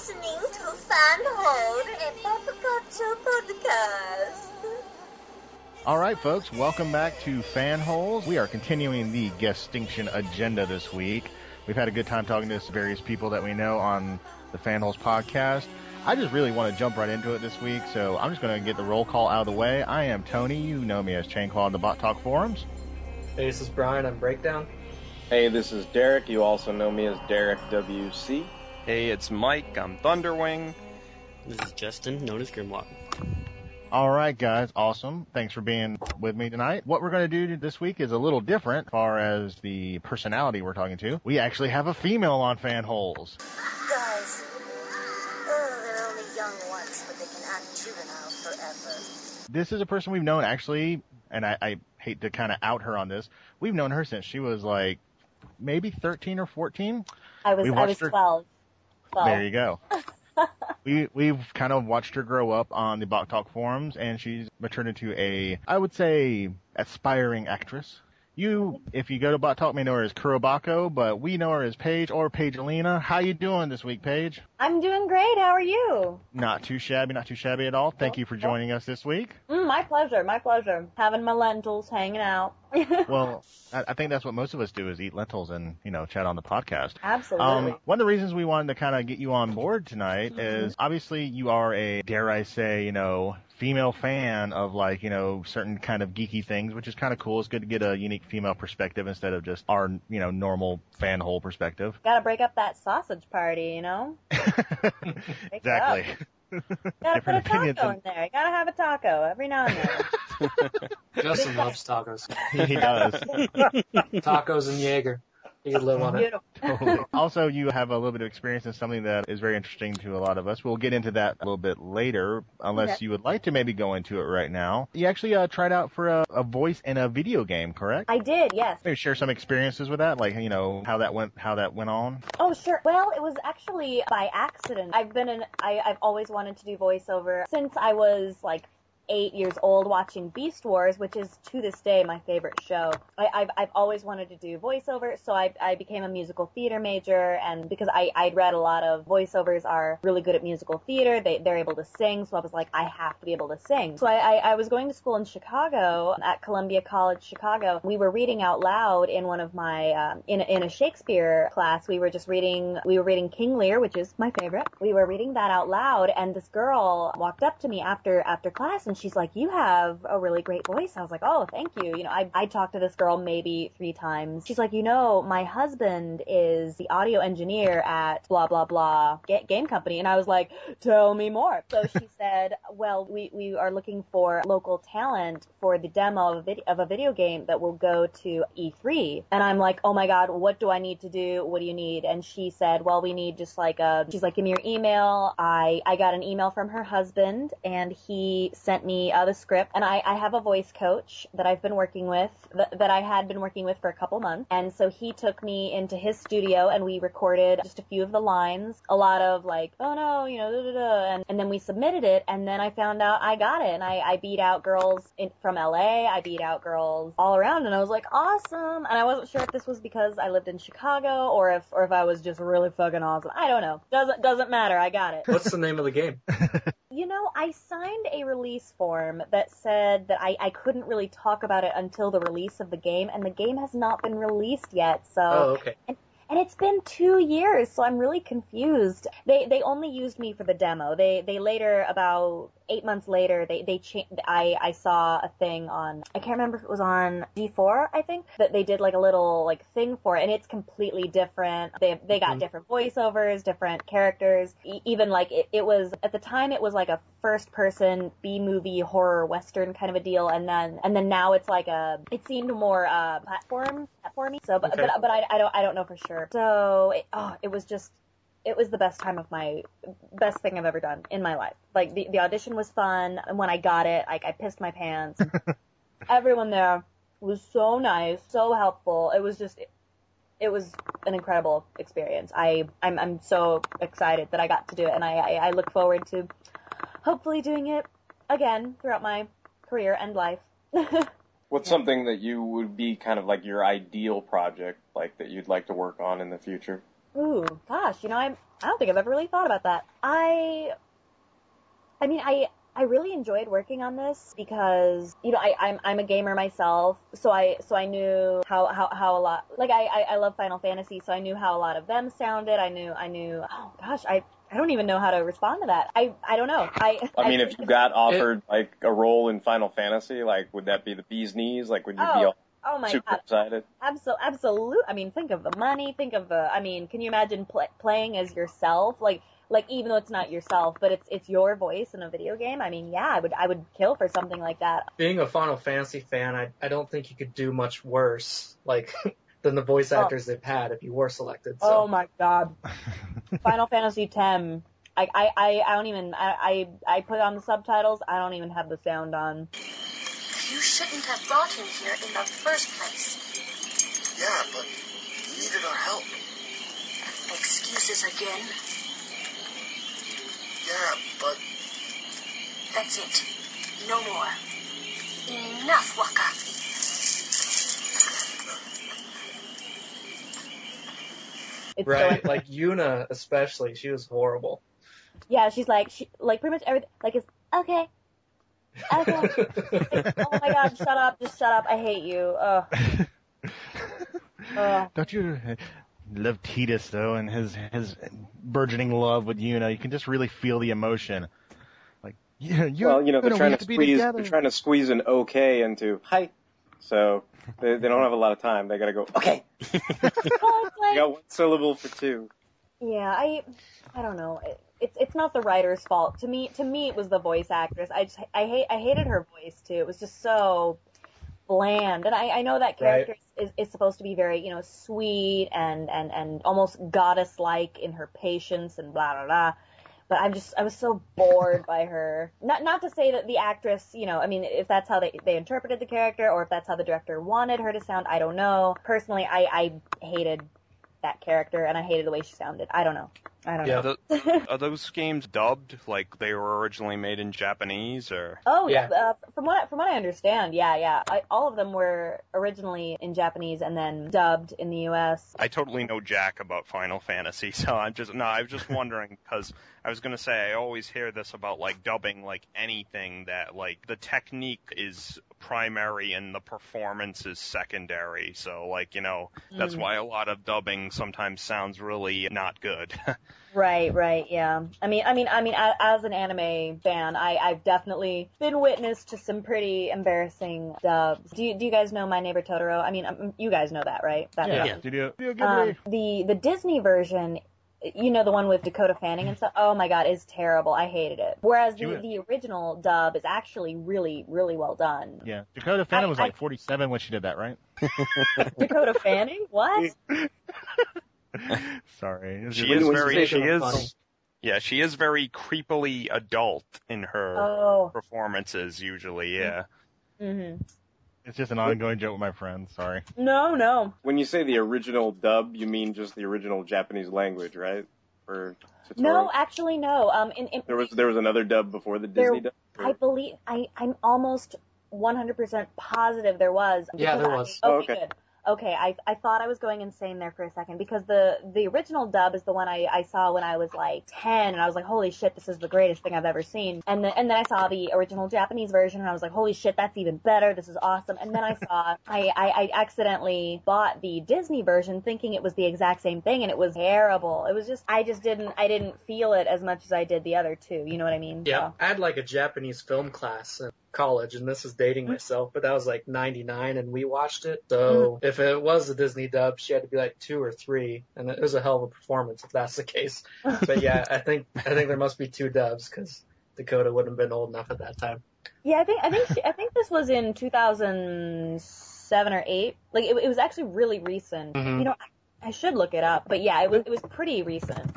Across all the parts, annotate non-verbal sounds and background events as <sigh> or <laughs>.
listening to Fanholes, a Papacacho podcast. All right, folks, welcome back to Fanholes. We are continuing the GuestTinction agenda this week. We've had a good time talking to various people that we know on the Fanholes podcast. I just really want to jump right into it this week, so I'm just going to get the roll call out of the way. I am Tony. You know me as Chainquad on the Bot Talk forums. Hey, this is Brian on Breakdown. Hey, this is Derek. You also know me as Derek WC. Hey, it's Mike. I'm Thunderwing. This is Justin, known as Grimlock. All right, guys. Awesome. Thanks for being with me tonight. What we're going to do this week is a little different as far as the personality we're talking to. We actually have a female on Fanholes. Guys, oh, they're only young once, but they can act juvenile forever. This is a person we've known actually, and I, I hate to kind of out her on this. We've known her since she was like maybe 13 or 14. I was We I watched was her- 12. 12. There you go. <laughs> we we've kind of watched her grow up on the Bot Talk forums, and she's matured into a, I would say, aspiring actress. You, if you go to Bot Talk, may know her as Kurobako, but we know her as Paige or Pagelina. How you doing this week, Paige? I'm doing great. How are you? Not too shabby, not too shabby at all. Thank you for joining us this week. Mm, my pleasure. My pleasure. Having my lentils, hanging out. <laughs> Well, I, I think that's what most of us do is eat lentils and you know chat on the podcast. Absolutely. Um, one of the reasons we wanted to kind of get you on board tonight is obviously you are a, dare I say, you know, female fan of like, you know, certain kind of geeky things, which is kind of cool. It's good to get a unique female perspective instead of just our, you know, normal fan hole perspective. Gotta break up that sausage party, you know? <laughs> exactly. <laughs> Gotta put a taco and- in there. You gotta have a taco every now and then. <laughs> Justin loves tacos. he does. Tacos and Jaeger. He could live on it. <laughs> Totally. Also, you have a little bit of experience in something that is very interesting to a lot of us. We'll get into that a little bit later, unless Okay. you would like to maybe go into it right now. You actually uh, tried out for a, a voice in a video game, correct? I did, yes. Maybe share some experiences with that, like you know how that went, how that went on. Oh, sure. Well, it was actually by accident. I've been in, I, I've always wanted to do voiceover since I was like eight years old watching Beast Wars, which is to this day my favorite show. I, I've, I've always wanted to do voiceover, so I, I became a musical theater major, and because I, I'd read a lot of voiceovers are really good at musical theater, they, they're able to sing, so I was like, I have to be able to sing. So I, I, I was going to school in Chicago, at Columbia College, Chicago. We were reading out loud in one of my, um, in, a- in a Shakespeare class, we were just reading, we were reading King Lear, which is my favorite. We were reading that out loud, and this girl walked up to me after, after class, and she's like, you have a really great voice. I was like, oh, thank you. You know, I, I talked to this girl maybe three times. She's like, you know, my husband is the audio engineer at blah, blah, blah game company. And I was like, tell me more. So she <laughs> said, well, we, we are looking for local talent for the demo of a, vid- of a video game that will go to E3. And I'm like, oh my God, what do I need to do? What do you need? And she said, well, we need just like a, she's like, give me your email. I, I got an email from her husband and he sent me uh, the script and I, I have a voice coach that I've been working with, that, that I had been working with for a couple months. And so he took me into his studio and we recorded just a few of the lines, a lot of like, oh no, you know, da, da, da. And, and then we submitted it and then I found out I got it and I, I beat out girls in, from LA. I beat out girls all around and I was like, awesome. And I wasn't sure if this was because I lived in Chicago or if, or if I was just really fucking awesome. I don't know. Doesn't, doesn't matter. I got it. What's the name of the game? <laughs> You know, I signed a release form that said that I, I couldn't really talk about it until the release of the game, and the game has not been released yet. So, Oh, okay. and it's been two years, so I'm really confused. They they only used me for the demo. They they later about eight months later they they cha- I I saw a thing on I can't remember if it was on G4 I think that they did like a little like thing for it, and it's completely different. They they got Mhm. different voiceovers, different characters. E- even like it, it was at the time it was like a first person B movie horror western kind of a deal, and then and then now it's like a it seemed more uh platform platformy. So but Okay. but, but I, I don't I don't know for sure. So it, oh, it was just it was the best time of my best thing I've ever done in my life. Like the the audition was fun, and when I got it, like I pissed my pants. <laughs> Everyone there was so nice, so helpful. It was just it was an incredible experience. I I'm I'm so excited that I got to do it, and I I, I look forward to hopefully doing it again throughout my career and life. <laughs> What's something that you would be kind of like your ideal project, like that you'd like to work on in the future? Ooh, gosh, you know, I'm, I don't think I've ever really thought about that. I, I mean, I, I really enjoyed working on this because, you know, I, I'm, I'm a gamer myself, so I, so I knew how, how, how a lot, like I, I, I love Final Fantasy, so I knew how a lot of them sounded. I knew, I knew, oh gosh, I, I don't even know how to respond to that. I, I don't know. I, I mean, if you got <laughs> offered like a role in Final Fantasy, like would that be the bee's knees? Like would you be Oh, all oh my super god. excited? Absol- absolute. I mean, think of the money. Think of the. I mean, can you imagine pl- playing as yourself? Like, like even though it's not yourself, but it's it's your voice in a video game. I mean, yeah, I would I would kill for something like that. Being a Final Fantasy fan, I I don't think you could do much worse, like <laughs> than the voice oh. actors they've had if you were selected. So. Oh my god. <laughs> Final Fantasy X. I, I, I, I don't even, I, I, I put on the subtitles, I don't even have the sound on. You shouldn't have brought him here in the first place. Yeah, but he needed our help. Excuses again? Yeah, but That's it. No more. Enough, Wakka. It's Right, so- like Yuna especially, she was horrible. yeah, she's like, she, like pretty much everything, like it's, okay, okay. oh my god, shut up, just shut up, I hate you. Ugh. Ugh. Don't you love Tidus though, and his his burgeoning love with Yuna? You can just really feel the emotion. Like, yeah, you, well, you know they're trying have to squeeze together. they're trying to squeeze an okay into hi, so they, they don't have a lot of time. They got to go okay. Well, it's <laughs> You got one syllable for two. Yeah, I, I don't know. It, it's it's not the writer's fault. To me, to me, it was the voice actress. I just I hate I hated her voice too. It was just so bland. And I I know that Right. character is is supposed to be very you know sweet and and and almost goddess like in her patience and blah blah blah. But I'm just I was so bored by her. Not not to say that the actress, you know, I mean, if that's how they they interpreted the character or if that's how the director wanted her to sound, I don't know. Personally, I I hated that character and I hated the way she sounded. I don't know. I don't Yeah. know. The, <laughs> are those games dubbed like they were originally made in Japanese or? Oh Yeah. yeah. Uh, from what from what I understand, yeah, yeah. I, all of them were originally in Japanese and then dubbed in the U.S. I totally know jack about Final Fantasy, <laughs> so I'm just no. I was just wondering because I was gonna say I always hear this about like dubbing like anything that like the technique is primary and the performance is secondary. So like you know that's Mm. why a lot of dubbing sometimes sounds really not good. <laughs> Right, right, yeah. I mean, I mean, I mean, as an anime fan, I, I've definitely been witness to some pretty embarrassing dubs. Do you, do you guys know My Neighbor Totoro? I mean, um, you guys know that, right? That yeah, Yeah. Studio, Studio Ghibli. Um, the the Disney version, you know, the one with Dakota Fanning and stuff. Oh my god, is terrible. I hated it. Whereas the the original dub is actually really really well done. yeah, Dakota Fanning I- was I- like 47 when she did that, right? Dakota Fanning? What? <laughs> <laughs> <laughs> Sorry. She is very she and funny. is yeah she is very creepily adult in her Oh. performances usually. Yeah. hmm It's just an ongoing joke with my friends. Sorry. No, no. When you say the original dub, you mean just the original Japanese language, right? For Totoro? No, actually, no. Um, in, in there was there was another dub before the There- Disney dub. or- I believe I I'm almost 100% positive there was. Yeah, because there I- was. Oh, okay, okay. good. Okay, I I thought I was going insane there for a second because the the original dub is the one I I saw when I was like 10 and I was like holy shit this is the greatest thing I've ever seen. And then and then I saw the original Japanese version and I was like holy shit that's even better. This is awesome. And then I saw <laughs> I I, I accidentally bought the Disney version thinking it was the exact same thing and it was terrible. It was just I just didn't I didn't feel it as much as I did the other two. You know what I mean? Yeah, So- I had like a Japanese film class in college, and this is dating myself, but that was like '99, and we watched it. So if it was a Disney dub, she had to be like two or three, and it was a hell of a performance if that's the case. <laughs> But yeah, I think I think there must be two dubs because Dakota wouldn't have been old enough at that time. Yeah, I think I think she, I think this was in 2007 or eight. Like it, it was actually really recent. Mhm. You know, I, I should look it up, but yeah, it was it was pretty recent.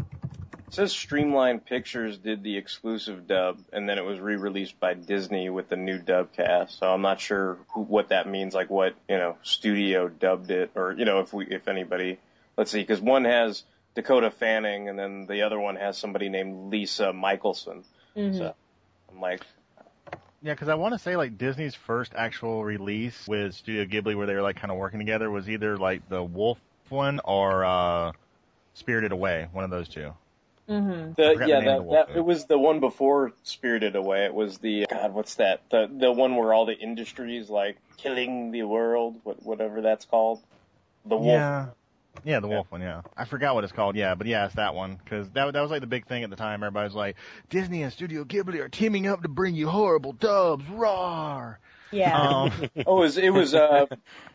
It says Streamline Pictures did the exclusive dub, and then it was re-released by Disney with the new dub cast. So I'm not sure who, what that means, like what you know studio dubbed it, or you know if we if anybody. Let's see, because one has Dakota Fanning, and then the other one has somebody named Lisa Michelson. Mhm. So I'm like, Yeah, because I want to say like Disney's first actual release with Studio Ghibli, where they were like kind of working together, was either like the Wolf one or uh, Spirited Away, one of those two. Hmm The, yeah, the that, that it was the one before Spirited Away. It was the God, what's that? The the one where all the industries like killing the world, what, whatever that's called. The wolf. Yeah. Yeah, the Yeah. wolf one. Yeah, I forgot what it's called. Yeah, but yeah, it's that one because that that was like the big thing at the time. Everybody's like, Disney and Studio Ghibli are teaming up to bring you horrible dubs. Roar! Yeah. Um, <laughs> Oh, it was it was uh, <laughs>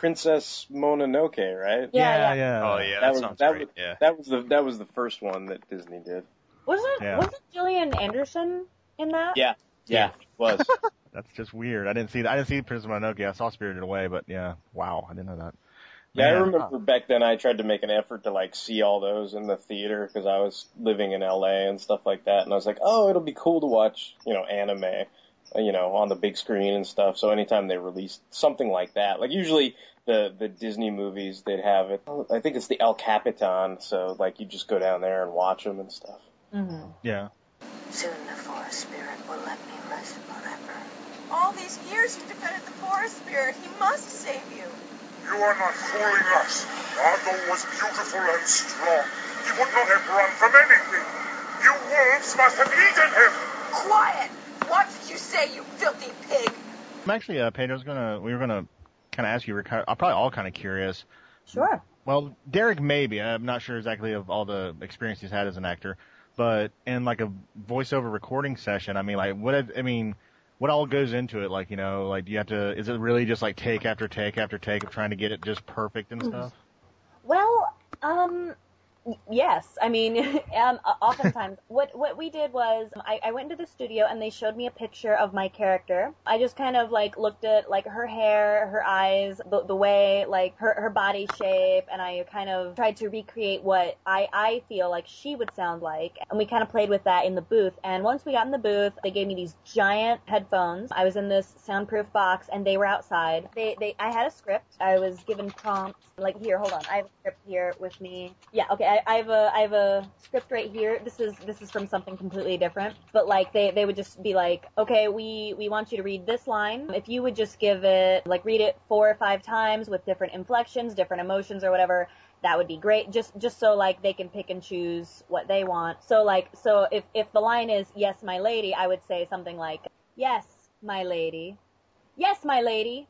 Princess Mononoke, right? Yeah, yeah, yeah. Oh yeah, That that, was- sounds that great. was- Yeah. That was the that was the first one that Disney did. Wasn't Yeah. wasn't Gillian Anderson in that? Yeah, yeah, it was. <laughs> That's just weird. I didn't see that. I didn't see Princess Mononoke. I saw Spirited Away, but yeah, wow, I didn't know that. Yeah, I Man, remember back then I tried to make an effort to like see all those in the theater because I was living in LA and stuff like that, and I was like, oh, it'll be cool to watch, you know, anime, you know, on the big screen and stuff. So anytime they released something like that, like usually the the Disney movies, they'd have it. I think it's the El Capitan, so like you just go down there and watch them and stuff. hmm Yeah. Soon the forest spirit will let me rest forever. All these years you defended the forest spirit. He must save you. You are not fooling us. Nago was beautiful and strong. He would not have run from anything. You wolves must have eaten him. Quiet! Watch what you say, you filthy pig! I'm actually, uh, Pedro's gonna. We were gonna kind of ask you. We're kind I'm probably all kind of curious. Sure. Well, Derek maybe. I'm not sure exactly of all the experience he's had as an actor, but in like a voiceover recording session, I mean, like what? I mean, what all goes into it? Like, you know, like do you have to? Is it really just like take after take after take of trying to get it just perfect and stuff? Well, um, y- yes. I mean, <laughs> um, oftentimes, what what we did was I, I went into the studio and they showed me a picture of my character. I just kind of like looked at like her hair, her eyes, the the way like her her body shape, and I kind of tried to recreate what I I feel like she would sound like, and we kind of played with that in the booth. And once we got in the booth, they gave me these giant headphones. I was in this soundproof box, and they were outside. They they I had a script. I was given prompts. Like here, hold on, I have a script here with me. Yeah, okay, I, I have a I have a script right here. This is this is from something completely different. But like they they would just be like, okay, we we want you to read this line. If you would just give it like read it four or five times with different inflections, different emotions or whatever. That would be great. Just just so like they can pick and choose what they want. So like so if if the line is yes my lady, I would say something like yes my lady, yes my lady,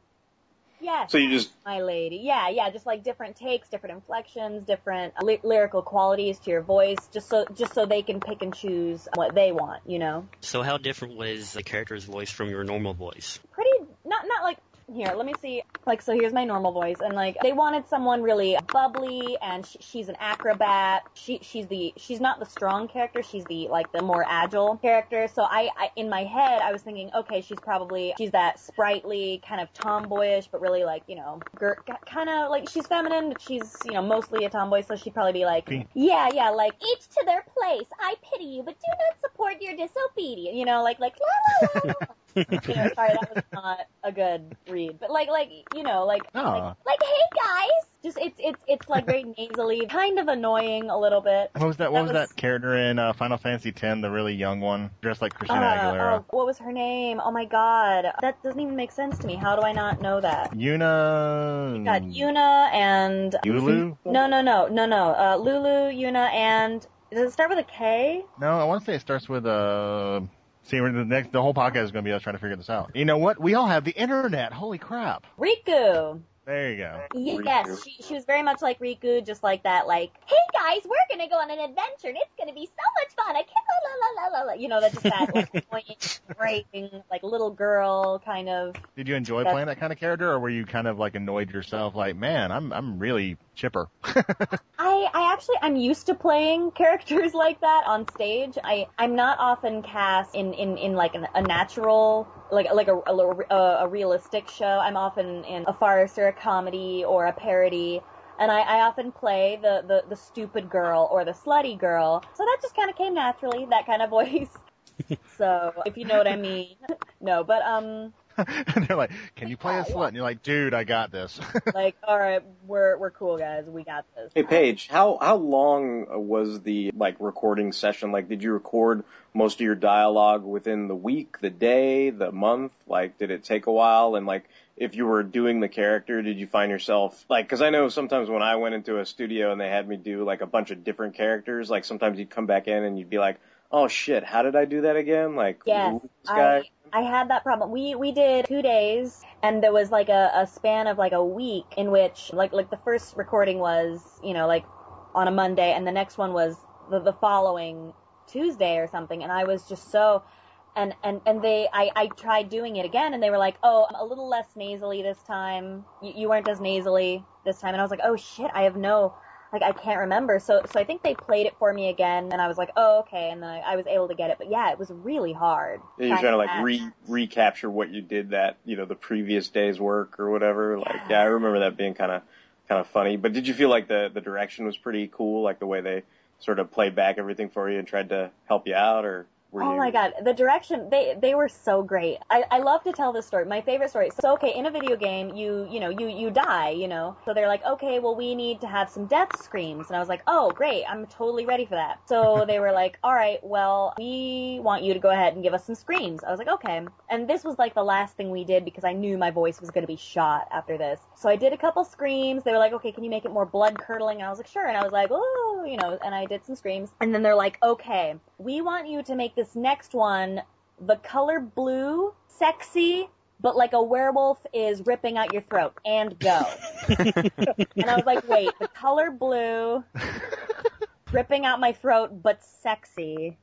yes So you just my lady. Yeah, yeah, just like different takes, different inflections, different ly- lyrical qualities to your voice, just so just so they can pick and choose what they want, you know. So how different was the character's voice from your normal voice? Pretty not not like here, let me see. Like so here's my normal voice and like they wanted someone really bubbly and sh- she's an acrobat. She she's the she's not the strong character, she's the like the more agile character. So I, I in my head I was thinking, okay, she's probably she's that sprightly kind of tomboyish but really like, you know, gir- kind of like she's feminine, but she's, you know, mostly a tomboy, so she'd probably be like, yeah, yeah, like each to their place. I pity you, but do not support your disobedience. You know, like like la la la. la. <laughs> you know, sorry, that was not a good read, but like like you know, like Oh. like, like hey guys, just it's it's it's like very <laughs> nasally, kind of annoying a little bit. What was that? What That was, was- that character in uh, Final Fantasy X, the really young one, dressed like Christina Uh, Aguilera? oh, what was her name? Oh my god, that doesn't even make sense to me. How do I not know that? Yuna. You got Yuna and Yulu? no no no no no uh, Lulu, Yuna, and does it start with a K? No, I want to say it starts with uh. See, we're the next, the whole podcast is going to be us trying to figure this out. You know what? We all have the internet. Holy crap! Rikku. There you go. Yes, Rikku. she, she was very much like Rikku, just like that, like, hey guys, we're gonna go on an adventure and it's gonna be so much fun. I can't, la la la la la. You know, that just that like <laughs> annoying, grating, like little girl kind of. Did you enjoy That's- playing that kind of character, or were you kind of like annoyed yourself? Like, man, I'm I'm really chipper. <laughs> I, I actually, I'm used to playing <laughs> characters like that on stage. I, I'm not often cast in, in, in like an, a natural, like, like a, a, a realistic show. I'm often in a farce or a comedy or a parody. And I, I often play the, the, the stupid girl or the slutty girl. So that just kind of came naturally, that kind of <laughs> voice. so, if you know what I mean. No, but, um, <laughs> and they're like, "Can you play a slut?" And you're like, "Dude, I got this." <laughs> like, alright, we're, we're cool guys. We got this. Hey Paige, how how long was the like recording session? Like, did you record most of your dialogue within the week, the day, the month? Like, did it take a while? And like, if you were doing the character, did you find yourself like? Because I know sometimes when I went into a studio and they had me do like a bunch of different characters, like sometimes you'd come back in and you'd be like, "Oh shit, how did I do that again?" Like, Yes, this guy? I, I had that problem. We we did two days, and there was like a, a span of like a week in which like like the first recording was you know like on a Monday, and the next one was the, the following Tuesday or something, and I was just so. And, and, and they, I, I tried doing it again and they were like, oh, I'm a little less nasally this time. You, you weren't as nasally this time. And I was like, oh shit, I have no, like I can't remember. So so I think they played it for me again, and I was like, oh okay, and then I, I was able to get it. But yeah, it was really hard. And you're trying to like re recapture what you did that you know the previous day's work or whatever. Like yeah, I remember that being kind of kind of funny. But did you feel like the the direction was pretty cool, like the way they sort of played back everything for you and tried to help you out, or were Oh you? my god, the direction they they were so great. I, I love to tell this story. My favorite story. So okay, in a video game, you you know you you die, you know. So they're like, okay, well we need to have some death screams, and I was like, oh great, I'm totally ready for that. So <laughs> they were like, all right, well we want you to go ahead and give us some screams. I was like, okay. And this was like the last thing we did because I knew my voice was going to be shot after this. So I did a couple screams. They were like, okay, can you make it more blood curdling? I was like, sure. And I was like, oh, you know, and I did some screams. And then they're like, okay, we want you to make this next one the color blue, sexy, but like a werewolf is ripping out your throat and go. <laughs> and I was like, wait, the color blue, <laughs> ripping out my throat, but sexy.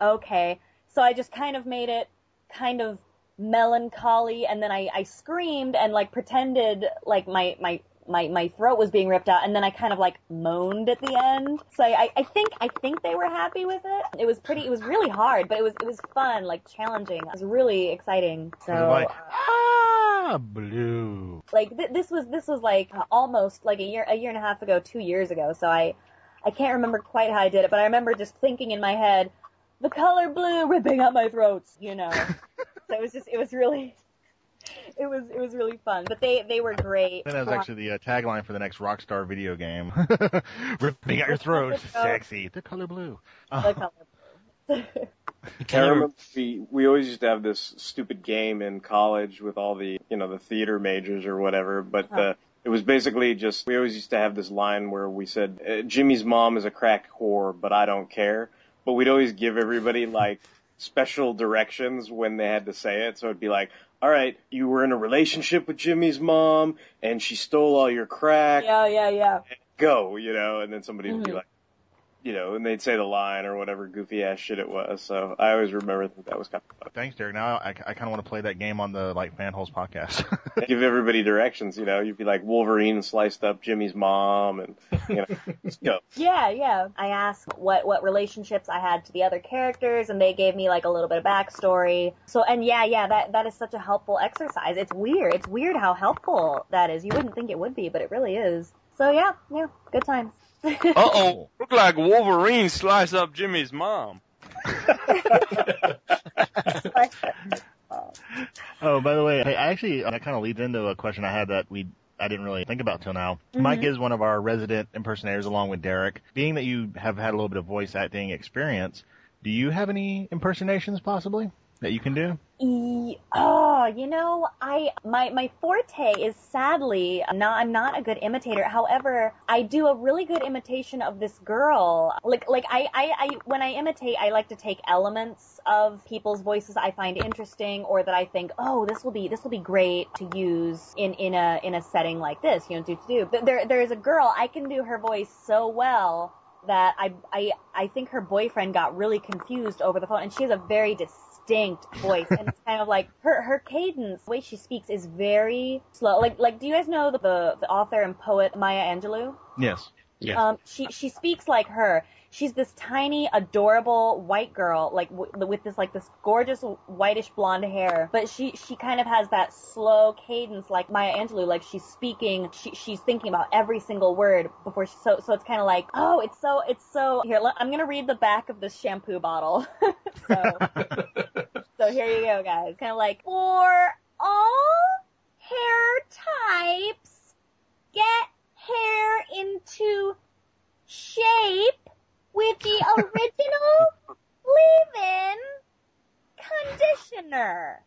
Okay. So I just kind of made it kind of melancholy and then I, I screamed and like pretended like my, my, my, my throat was being ripped out and then I kind of like moaned at the end. So I, I think, I think they were happy with it. It was pretty, it was really hard, but it was, it was fun, like challenging. It was really exciting. So, like, ah, blue. like th- this was this was like almost like a year a year and a half ago, two years ago. So I I can't remember quite how I did it, but I remember just thinking in my head, the color blue ripping out my throats, you know. <laughs> so it was just it was really <laughs> it was it was really fun. But they they were great. And That was actually the uh, tagline for the next Rockstar video game. <laughs> Ripping out your throat, <laughs> sexy. The color blue. the color blue. I remember we we always used to have this stupid game in college with all the you know the theater majors or whatever, but uh, it was basically just we always used to have this line where we said uh, Jimmy's mom is a crack whore, but I don't care. But we'd always give everybody like special directions when they had to say it, so it'd be like. All right, you were in a relationship with Jimmy's mom, and she stole all your crack. yeah, yeah, yeah. Go, you know, and then somebody would be Mhm. like, you know, and they'd say the line or whatever goofy ass shit it was. So I always remember that that was kind of fun. Thanks, Derek. Now I, I kind of want to play that game on the like Fanholes podcast. <laughs> give everybody directions. You know, you'd be like Wolverine sliced up Jimmy's mom, and you know, just go. <laughs> Yeah, yeah. I asked what what relationships I had to the other characters, and they gave me like a little bit of backstory. So, and yeah, yeah, that that is such a helpful exercise. It's weird. It's weird how helpful that is. You wouldn't think it would be, but it really is. So yeah, yeah, good times. Uh oh, look like Wolverine sliced up Jimmy's mom. <laughs> oh, by the way, I I actually that kind of leads into a question I had that we I didn't really think about till now. Mike is one of our resident impersonators along with Derek. Being that you have had a little bit of voice acting experience, do you have any impersonations possibly that you can do? Oh, you know, I my my forte is sadly not I'm not a good imitator. However, I do a really good imitation of this girl. Like like I I, I when I imitate, I like to take elements of people's voices I find interesting or that I think, "Oh, this will be this will be great to use in in a in a setting like this." You know, do to do. But there there is a girl I can do her voice so well that I I I think her boyfriend got really confused over the phone and she has a very distinct voice and it's kind of like her her cadence the way she speaks is very slow. Like like do you guys know the the, the author and poet Maya Angelou? Yes. Yeah. um she she speaks like her. She's this tiny adorable white girl like w- with this like this gorgeous whitish blonde hair. But she she kind of has that slow cadence like Maya Angelou like she's speaking she, she's thinking about every single word before she so so it's kind of like oh it's so it's so here let, I'm gonna read the back of this shampoo bottle. <laughs> So <laughs> so here you go guys kind of like for all hair types get hair into shape with the <laughs> original leave-in conditioner.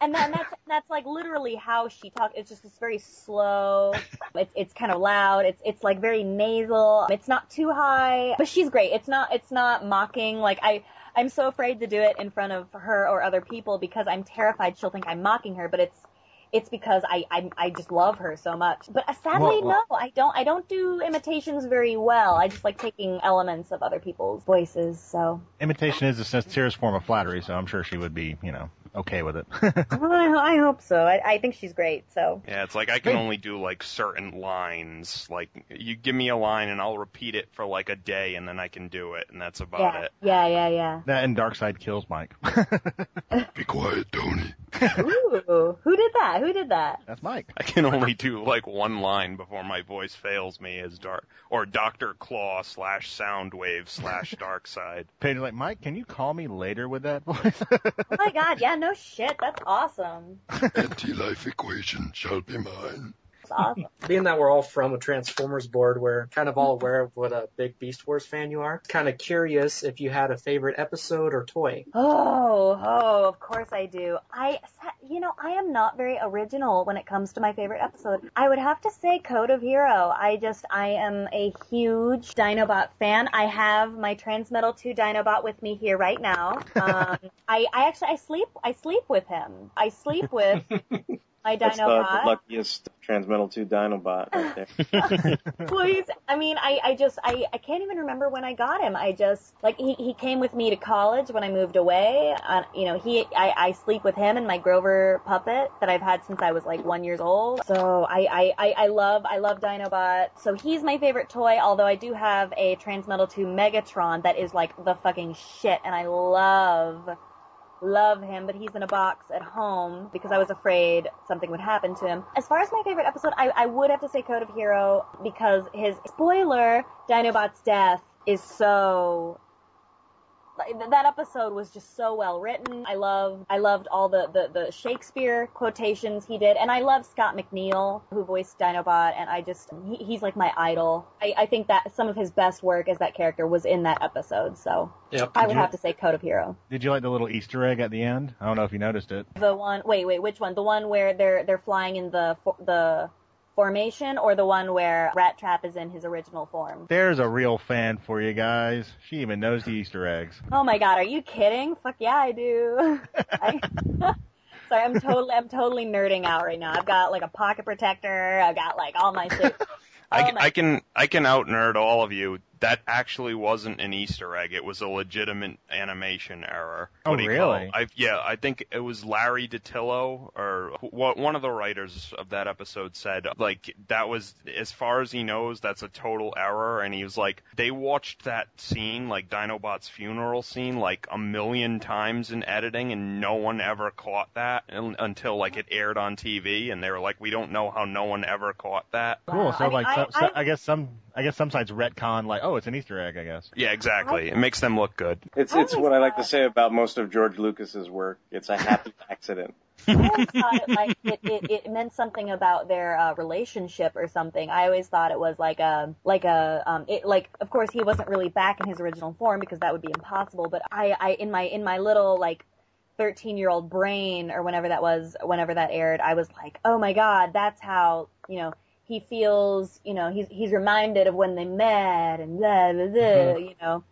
And then that's that's like literally how she talks. It's just this very slow. it's it's kind of loud. It's it's like very nasal. It's not too high, but she's great. It's not it's not mocking. Like I I'm so afraid to do it in front of her or other people because I'm terrified she'll think I'm mocking her. But it's it's because I, I I just love her so much. But uh, sadly, Well, well- no, I don't. I don't do imitations very well. I just like taking elements of other people's voices. So Imitation is the sincerest form of flattery, so I'm sure she would be, you know, okay with it. I, <laughs> I hope so. I, I think she's great. So Yeah, it's like I can only do like certain lines. Like you give me a line and I'll repeat it for like a day and then I can do it and that's about yeah, it. yeah, yeah, yeah. that and Darkseid kills Mike. <laughs> <laughs> Be quiet, Tony. Ooh, who did that? Who did that? That's Mike. I can only do like one line before my voice fails me as dark or Doctor Claw slash Soundwave slash <laughs> Darkseid. Paige like, Mike, can you call me later with that voice? <laughs> Oh my god, yeah, no shit. That's awesome. Anti-life equation shall be mine. Awesome. <laughs> Being that we're all from a Transformers board, we're kind of all aware of what a big Beast Wars fan you are. Kind of curious if you had a favorite episode or toy. Oh, oh, of course I do. I, you know, I am not very original when it comes to my favorite episode. I would have to say Code of Hero. I just, I am a huge Dinobot fan. I have my Transmetal 2 Dinobot with me here right now. <laughs> Um, I, I actually, I sleep, I sleep with him. I sleep with <laughs> my That's the, the luckiest Transmetal 2 Dinobot right there. <laughs> Please. I mean, I, I just, I, I can't even remember when I got him. I just, like, he, he came with me to college when I moved away. Uh, you know, he, I, I sleep with him and my Grover puppet that I've had since I was like one years old. So I, I, I, I love, I love Dinobot. So he's my favorite toy, although I do have a Transmetal 2 Megatron that is like the fucking shit and I love, love him, but he's in a box at home because I was afraid something would happen to him. As far as my favorite episode, I, I would have to say Code of Hero because his spoiler, Dinobot's death, is so. That episode was just so well written. I loved, I loved all the, the, the Shakespeare quotations he did, and I love Scott McNeil, who voiced Dinobot, and I just, he, he's like my idol. I, I think that some of his best work as that character was in that episode, so Yep. I would have to say Code of Hero. Did you like the little Easter egg at the end? I don't know if you noticed it. The one, wait, wait, which one? The one where they're they're flying in the the formation, or the one where Rattrap is in his original form? There's a real fan for you guys. She even knows the Easter eggs. Oh my God, are you kidding? Fuck yeah, I do. <laughs> I, <laughs> sorry, I'm totally I'm totally nerding out right now. I've got like a pocket protector. I've got like all my shit. <laughs> I, Oh can- my- I can I can out nerd all of you. That actually wasn't an Easter egg. It was a legitimate animation error. Oh, What do really? I, yeah, I think it was Larry DiTillio or wh- one of the writers of that episode said like that was as far as he knows that's a total error and he was like they watched that scene like Dinobot's funeral scene like a million times in editing and no one ever caught that until like it aired on TV and they were like we don't know how no one ever caught that. Cool. So I like, I- so, so I- I guess some, I guess some sites retcon like, oh, it's an Easter egg. I guess. Yeah, exactly. It makes them look good. It's it's what I like to say about most of George Lucas's work. It's a happy <laughs> accident. I always thought it like it, it, it meant something about their uh, relationship or something. I always thought it was like a like a um it like of course he wasn't really back in his original form because that would be impossible. But I I in my in my little like 13 year old brain or whenever that was whenever that aired I was like oh my god that's how you know he feels you know he's he's reminded of when they met and blah blah blah you know.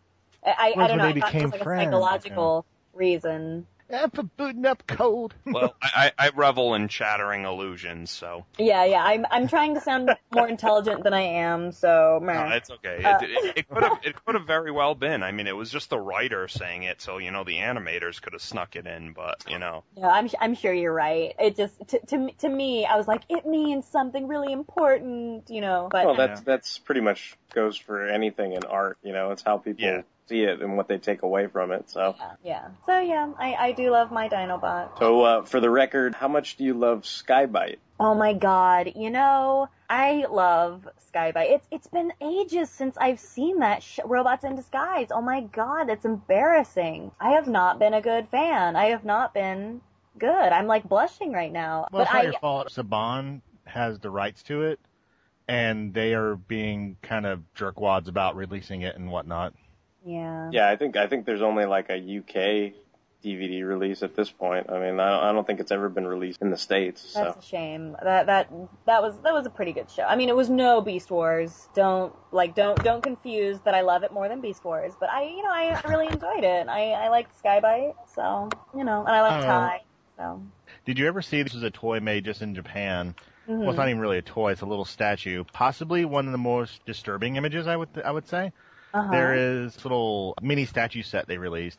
I I, I don't know I thought it was like a friends, psychological reason. Yeah, for booting up code. <laughs> Well, I, I I revel in shattering illusions, so Yeah, yeah. I'm I'm trying to sound more intelligent than I am, so no, it's okay. Uh, It, it, it could have it could have very well been. I mean, it was just the writer saying it, so you know the animators could have snuck it in, but you know. yeah, I'm I'm sure you're right. It just to to me- to me, I was like, it means something really important, you know. But Well, that's that's pretty much goes for anything in art. You know, it's how people Yeah. See it and what they take away from it. So, yeah, yeah. So yeah, I I do love my Dinobot. so uh, for the record, how much do you love Sky-Byte? Oh my god, you know, I love Sky-Byte. It's it's been ages since I've seen that sh- Robots in Disguise. Oh my god, that's embarrassing. I have not been a good fan. I have not been good. I'm like blushing right now. Well, but it's not I your fault. Saban has the rights to it, and they are being kind of jerkwads about releasing it and whatnot. Yeah. Yeah, I think I think there's only like a UK DVD release at this point. I mean, I don't, I don't think it's ever been released in the states. So That's a shame. That that that was that was a pretty good show. I mean, it was no Beast Wars. Don't like don't don't confuse that. I love it more than Beast Wars, but I you know I really enjoyed it. I I liked Sky-Byte, so you know, and I like Oh. T-AI. So Did you ever see this was a toy made just in Japan? Well, it's mhm. not even really a toy; it's a little statue. Possibly one of the most disturbing images I would I would say. Uh-huh. There is little mini statue set they released,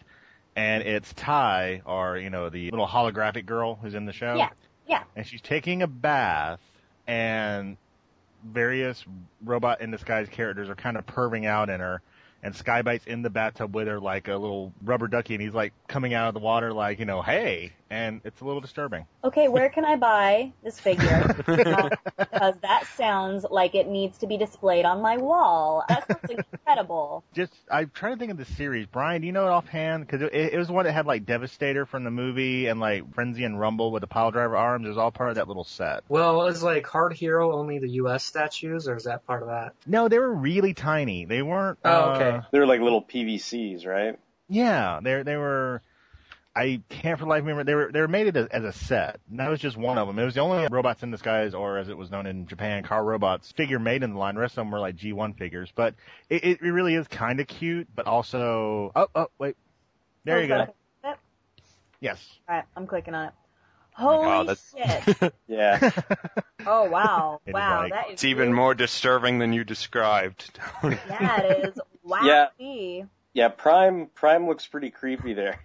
and it's T-AI, or you know, the little holographic girl who's in the show. Yeah, yeah. And she's taking a bath, and various robot in disguise characters are kind of perving out in her. And Sky-Byte's in the bathtub with her like a little rubber ducky, and he's like coming out of the water like, you know, hey, and it's a little disturbing. Okay, where can I buy this figure? Uh, <laughs> because that sounds like it needs to be displayed on my wall. That sounds incredible. Just, I'm trying to think of the series. Brian, do you know it offhand? Because it, it was one that had like Devastator from the movie and like Frenzy and Rumble with the pile driver arms. It was all part of that little set. Well, it was like Hard Hero only the U.S. statues, or is that part of that? No, they were really tiny. They weren't. Oh, uh, okay. they were like little PVCs, right? Yeah, they they were. I can't for the life remember. They were they were made as, as a set. And that was just one of them. It was the only robots in disguise, or as it was known in Japan, car robots figure made in the line. The rest of them were like G1 figures. But it, it really is kind of cute, but also. Oh oh wait, there you go. Okay. Yep. Yes. All right, I'm clicking on it. Oh Holy wow, that's- shit! <laughs> Yeah. <laughs> Oh wow, It is wow, like- that is It's even really- more disturbing than you described. <laughs> Yeah, it is. Wow. Yeah. yeah, Prime Prime looks pretty creepy there.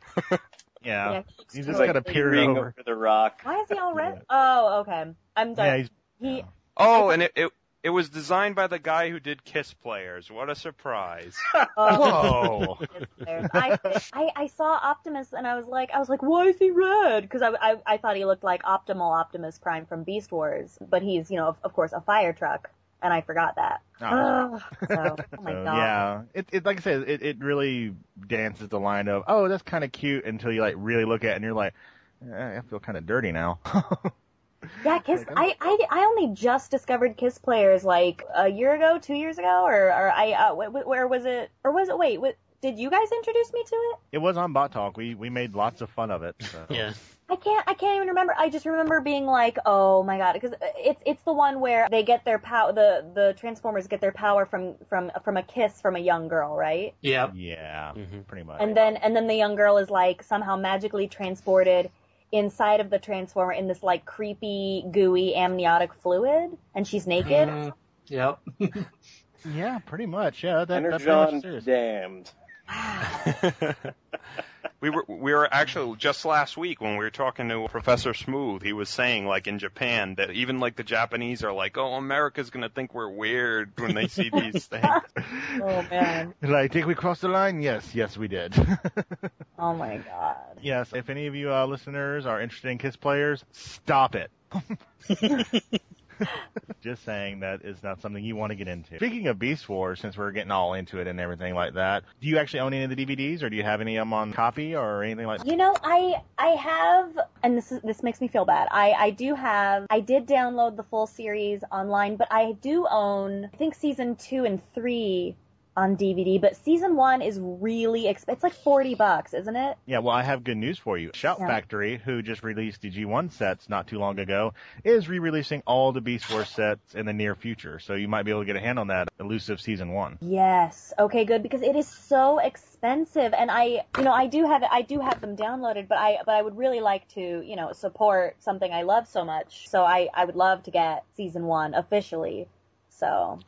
Yeah. Yeah, He's he's just totally- got a period Peering over. over the rock. Why is he all red? Oh, okay. I'm done. Yeah, he's he. oh, and it, it it was designed by the guy who did Kiss Players. What a surprise! <laughs> Oh, <laughs> whoa. I, I I saw Optimus and I was like I was like why is he red? Because I, I I thought he looked like Optimal Optimus Prime from Beast Wars, but he's you know of, of course a fire truck, and I forgot that. Oh. <laughs> So, oh my So, god. yeah, it, it like I said, it, it really dances the line of oh that's kind of cute until you like really look at it and you're like eh, I feel kind of dirty now. <laughs> Yeah, Kiss. I, I I only just discovered Kiss players like a year ago, two years ago, or or I uh, wh- wh- where was it? Or was it? Wait, what, did you guys introduce me to it? it was on Bot Talk. We we made lots of fun of it. So. Yeah. <laughs> I can't. I can't even remember. I just remember being like, "Oh my god!" Because it's it's the one where they get their power. The the Transformers get their power from from from a kiss from a young girl, right? Yep. Yeah, Mhm. pretty much. And then and then the young girl is like somehow magically transported inside of the Transformer in this like creepy, gooey amniotic fluid, and she's naked. Mm, yep. <laughs> yeah, pretty much. Yeah, that, that's pretty much Energon serious. damned. <laughs> we were we were actually just last week when we were talking to Professor Smooth. He was saying like in Japan that even like the Japanese are like, oh, America's gonna think we're weird when they see these <laughs> things. Oh man. Did I think we crossed the line? Yes, yes, we did. <laughs> Oh my god. yes, if any of you uh, listeners are interested in Kiss players, stop it. <laughs> Just saying that is not something you want to get into. Speaking of Beast Wars, since we're getting all into it and everything like that, do you actually own any of the DVDs, or do you have any of them on copy or anything like? That? You know, I I have, and this is this makes me feel bad. I I do have. I did download the full series online, but I do own. I think season two and three on DVD. But season one is really exp- It's like forty bucks, isn't it? Yeah, well, I have good news for you. Shout Yeah. Factory, who just released the G1 sets not too long ago, is re-releasing all the Beast Wars sets in the near future. So you might be able to get a hand on that elusive season one. Yes. Okay, good because it is so expensive and I you know, I do have I do have them downloaded, but I but I would really like to, you know, support something I love so much. So I I would love to get season 1 officially. So,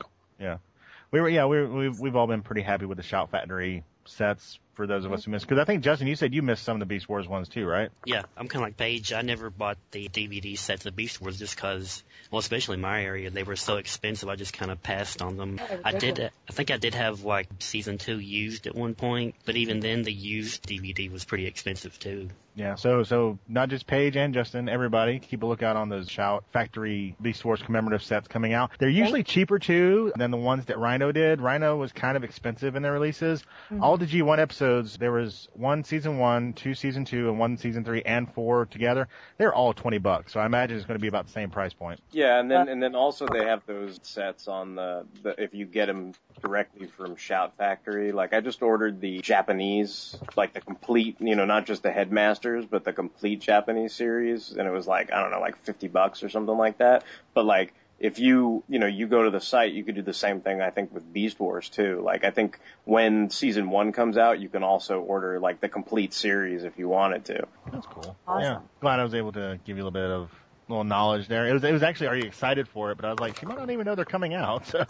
We were, yeah, we we've we've all been pretty happy with the Shout Factory sets. For those of us mm-hmm. who missed, because I think Justin, you said you missed some of the Beast Wars ones too, right? Yeah, I'm kind of like Paige. I never bought the DVD sets of Beast Wars just because, well, especially in my area, they were so expensive. I just kind of passed on them. Oh, I did. I think I did have like season two used at one point, but even then, the used DVD was pretty expensive too. Yeah. So so not just Paige and Justin, everybody keep a lookout on those Shout Factory Beast Wars commemorative sets coming out. They're usually cheaper too than the ones that Rhino did. Rhino was kind of expensive in their releases. Mm-hmm. All the G1 episodes episodes. There was one season one, two season two, and one season three and four together. They're all twenty bucks, so I imagine it's going to be about the same price point. Yeah, and then uh, and then also they have those sets on the, the if you get them directly from Shout Factory. Like I just ordered the Japanese, like the complete, you know, not just the Headmasters, but the complete Japanese series, and it was like I don't know, like fifty bucks or something like that. But like if you, you know, you go to the site, you could do the same thing, I think, with Beast Wars too. Like, I think when season one comes out, you can also order, like, the complete series if you wanted to. That's cool. Awesome. Yeah. Glad I was able to give you a little bit of little knowledge there. It was, it was actually, are you excited for it? But I was like, she might not even know they're coming out, <laughs> so.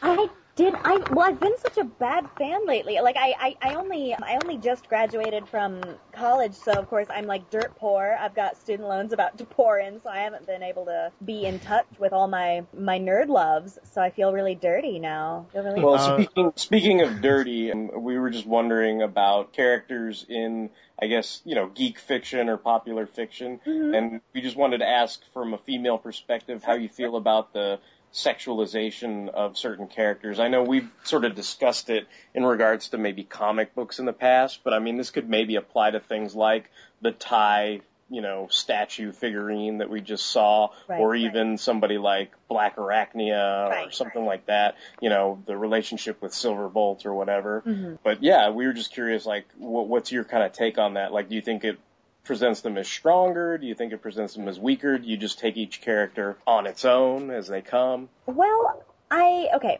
I did. I well, I've been such a bad fan lately. Like I, I, I only, I only just graduated from college, so of course I'm like dirt poor. I've got student loans about to pour in, so I haven't been able to be in touch with all my my nerd loves. So I feel really dirty now. Really Well, Uh, speaking speaking of dirty, um, we were just wondering about characters in, I guess, you know, geek fiction or popular fiction, and we just wanted to ask from a female perspective how you feel about the sexualization of certain characters. I know we've sort of discussed it in regards to maybe comic books in the past, but I mean, this could maybe apply to things like the T-AI you know, statue figurine that we just saw, Right, or right. even somebody like Black Arachnia or Right, something like that, you know, the relationship with Silverbolt or whatever. Mhm. But yeah, we were just curious, like, what, what's your kind of take on that? Like, do you think it presents them as stronger? Do you think it presents them as weaker? Do you just take each character on its own as they come? Well, I okay.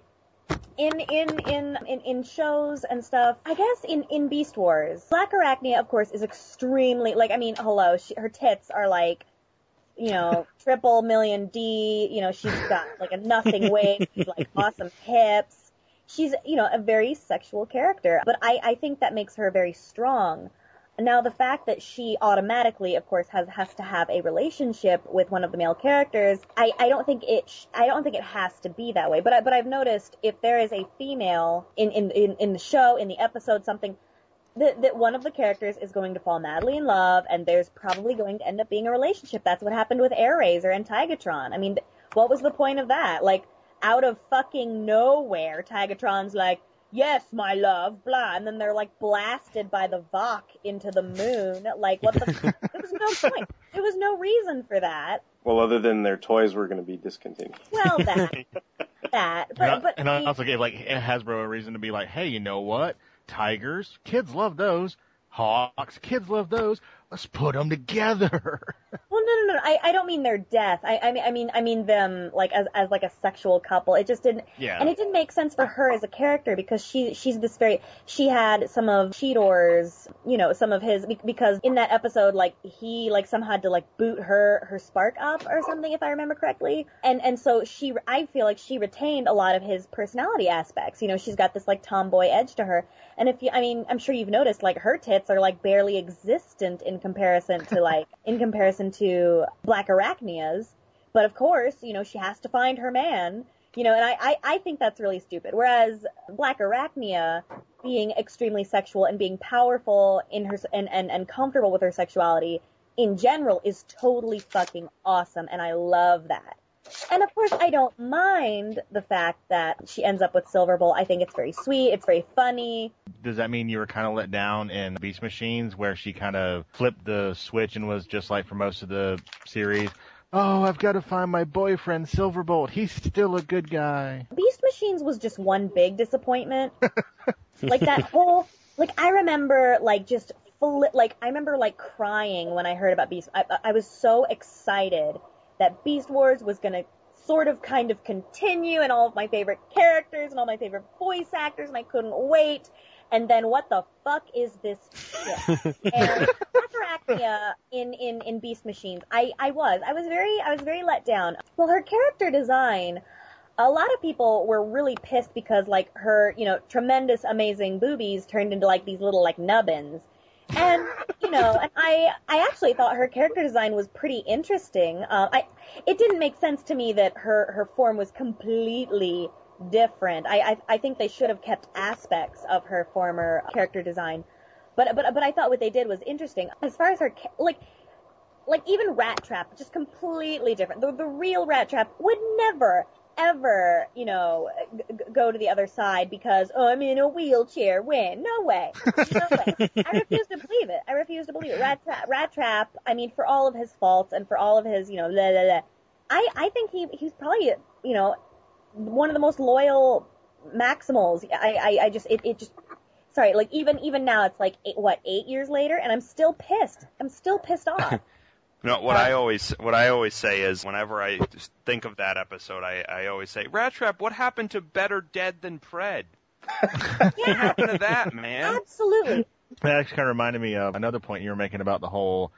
In in in in in shows and stuff, I guess in in Beast Wars, Black Arachnia, of course, is extremely like. I mean, hello, she, her tits are like, you know, <laughs> triple million D. You know, she's got like a nothing waist, <laughs> like awesome hips. She's you know a very sexual character, but I I think that makes her very strong. Now, the fact that she automatically, of course, has has to have a relationship with one of the male characters, I, I don't think it sh- I don't think it has to be that way. But I, but I've noticed if there is a female in in in, in the show, in the episode, something that that one of the characters is going to fall madly in love, and there's probably going to end up being a relationship. That's what happened with Airazor and Tigatron. I mean, what was the point of that? Like out of fucking nowhere, Tigatron's like yes, my love, blah, and then they're like blasted by the Vok into the moon. Like, what the? <laughs> there was no point. There was no reason for that. Well, other than their toys were going to be discontinued. Well, that, <laughs> that, and, but I, but and I the- also gave like Hasbro a reason to be like, hey, you know what? Tigers, kids love those. Hawks, kids love those. Let's put them together. <laughs> Well, no, no, no. I, I don't mean their death. I, I mean, I mean, I mean them like as as like a sexual couple. It just didn't. Yeah. And it didn't make sense for her as a character because she she's this very she had some of Cheetor's, you know, some of his because in that episode like he like somehow had to like boot her her spark up or something if I remember correctly. And and so she I feel like she retained a lot of his personality aspects. You know, she's got this like tomboy edge to her. And if you I mean, I'm sure you've noticed like her tits are like barely existent in comparison to like in comparison to Black Arachnia's. But of course, you know, she has to find her man. You know, and I, I, I think that's really stupid. Whereas Black Arachnia being extremely sexual and being powerful in her and, and, and comfortable with her sexuality in general is totally fucking awesome and I love that. And of course I don't mind the fact that she ends up with Silver Silverbolt. I think it's very sweet, it's very funny. Does that mean you were kind of let down in Beast Machines, where she kind of flipped the switch and was just like for most of the series? Oh, I've got to find my boyfriend Silverbolt. He's still a good guy. Beast Machines was just one big disappointment. <laughs> like that whole, like I remember like just full, like I remember like crying when I heard about Beast. I, I was so excited that Beast Wars was gonna sort of kind of continue and all of my favorite characters and all my favorite voice actors and I couldn't wait. And then what the fuck is this shit? <laughs> and in, in, in Beast Machines, I, I was. I was very, I was very let down. Well, her character design, a lot of people were really pissed because like her, you know, tremendous, amazing boobies turned into like these little like nubbins. And, you know, and I, I actually thought her character design was pretty interesting. Uh, I, it didn't make sense to me that her, her form was completely different. I, I, I think they should have kept aspects of her former character design. But, but, but I thought what they did was interesting. As far as her, like, like even Rattrap, just completely different. The, the real Rattrap would never, ever, you know, g- go to the other side because oh, I'm in a wheelchair. When? No way. <laughs> No way. I refuse to believe it. I refuse to believe it. Rat, Tra- Rattrap. I mean, for all of his faults and for all of his, you know, blah, blah, blah, I I think he he's probably you know one of the most loyal Maximals. I I, I just it it just. Sorry, like even even now it's like eight, what eight years later, and I'm still pissed. I'm still pissed off. <laughs> No, what I always what I always say is whenever I think of that episode, I I always say, Rattrap, what happened to Better Dead Than Fred? <laughs> What yeah, happened to that, man? absolutely. That actually kind of reminded me of another point you were making about the whole,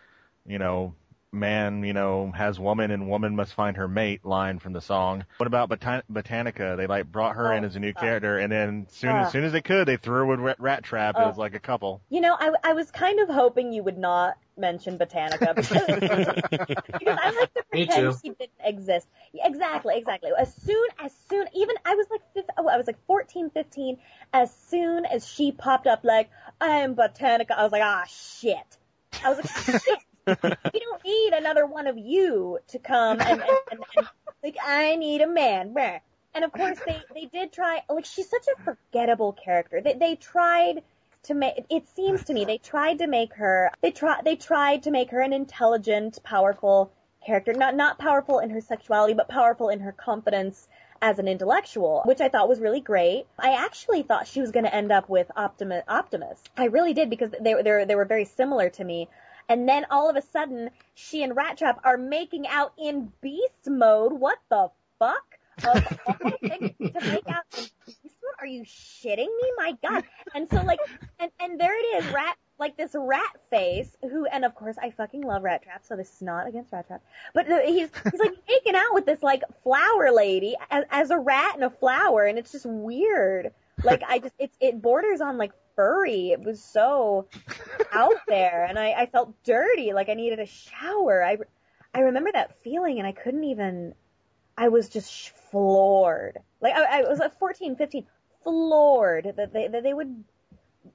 you know, man, you know, has woman and woman must find her mate line from the song. What about Botan- Botanica? They like brought her in Oh, as a new uh, character, and then soon uh. as soon as they could, they threw her with Rat, Rattrap Oh. as like a couple. You know, I, I was kind of hoping you would not mention Botanica because, <laughs> because I like to pretend she didn't exist. Yeah, exactly, exactly. As soon, as soon, even I was like, fif- oh, I was like 14, 15. As soon as she popped up, like I'm Botanica, I was like, ah, shit. I was like, shit. <laughs> we don't need another one of you to come and, and, and, and like I need a man. Meh. And of course they they did try like she's such a forgettable character. They they tried to make it seems to me they tried to make her they try they tried to make her an intelligent, powerful character. Not not powerful in her sexuality, but powerful in her confidence as an intellectual, which I thought was really great. I actually thought she was going to end up with Optimus. Optimus. I really did because they they they were very similar to me. And then all of a sudden, she and Rattrap are making out in beast mode. What the fuck? Of all to make out in? Are you shitting me? My god. And so like, <laughs> and, and there it is, Rat, like this rat face who, and of course I fucking love Rattrap, so this is not against Rattrap. But he's, he's like <laughs> making out with this like flower lady as, as a rat and a flower and it's just weird. Like I just, it's, it borders on like furry. It was so out there and I, I felt dirty. Like I needed a shower. I, I remember that feeling and I couldn't even, I was just floored. Like I, I was at 14, 15, floored that they, that they would,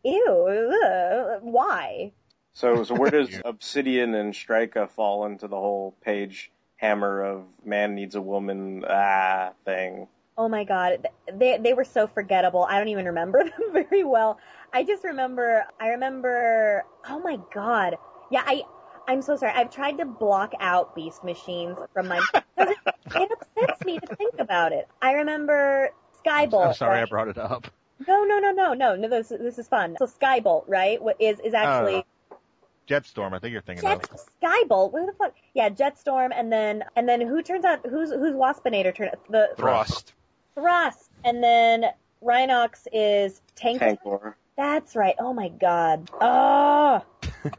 ew, ugh, why? So, so where does <laughs> Obsidian and Strika fall into the whole page hammer of man needs a woman ah thing? Oh my god, they they were so forgettable. I don't even remember <laughs> them very well. I just remember I remember oh my god. Yeah, I I'm so sorry. I've tried to block out beast machines from my <laughs> it, it upsets me to think about it. I remember Skybolt. I'm sorry I brought it up. No, no, no, no, no, no. This this is fun. So Skybolt, right? what Is is uh, actually Jetstorm, I think you're thinking Jet of. Skybolt. Where the fuck? Yeah, Jetstorm, and then and then who turns out who's who's Waspinator turn the Thrust. Thrust, and then Rhinox is Tank. Tankor. That's right. Oh my god. Oh,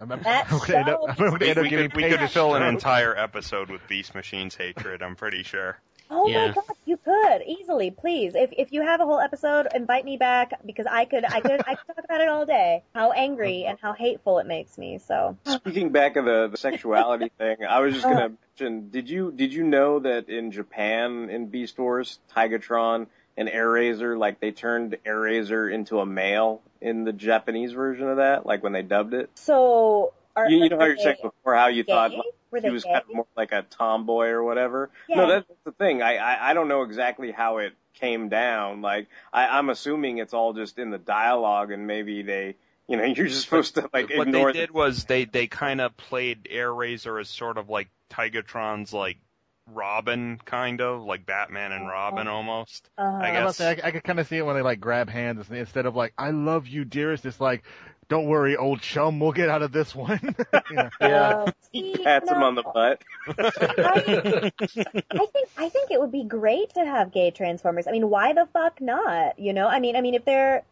I'm, I'm, That I'm end up, I'm We, we could, we could fill an entire episode with Beast Machine's hatred. I'm pretty sure. Oh Yeah. my god. You could easily, please. If if you have a whole episode, invite me back because I could I could I could talk about it all day. How angry <laughs> and how hateful it makes me. So Speaking back of the, the sexuality <laughs> thing, I was just gonna uh. mention. Did you did you know that in Japan in Beast Wars, Tigatron and Airazor, like they turned Airazor into a male in the Japanese version of that, like when they dubbed it. so are You, you know how you're saying before how you gay? thought like, Were he was gay? kind of more like a tomboy or whatever. Yeah. No, that's the thing. I, I I don't know exactly how it came down. Like I, I'm assuming it's all just in the dialogue, and maybe they, you know, <laughs> you're just supposed to like ignore But what they did was they they kind of played Airazor as sort of like Tigatron's like Robin, kind of like Batman and Robin almost. Uh-huh. I I, guess. must say, I, I could kind of see it when they like grab hands instead of like "I love you, dearest." It's like, "Don't worry, old chum, we'll get out of this one." You <laughs> know? Yeah. Oh, He see, pats him on the butt. I, I think I think it would be great to have gay Transformers. I mean, why the fuck not? You know, I mean, I mean, if they're,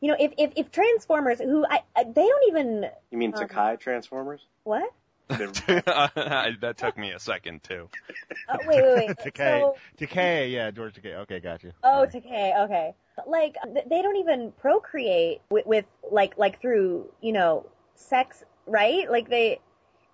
you know, if if, if Transformers, who I, I they don't even You mean Um, Takei Transformers? what? <laughs> <laughs> that took me a second too. Oh, wait, wait, wait. <laughs> Takei, So, Takei, yeah, George Takei. Okay, got you. oh, Sorry. Takei, okay. Like they don't even procreate with, with like like through you know sex, right? Like they,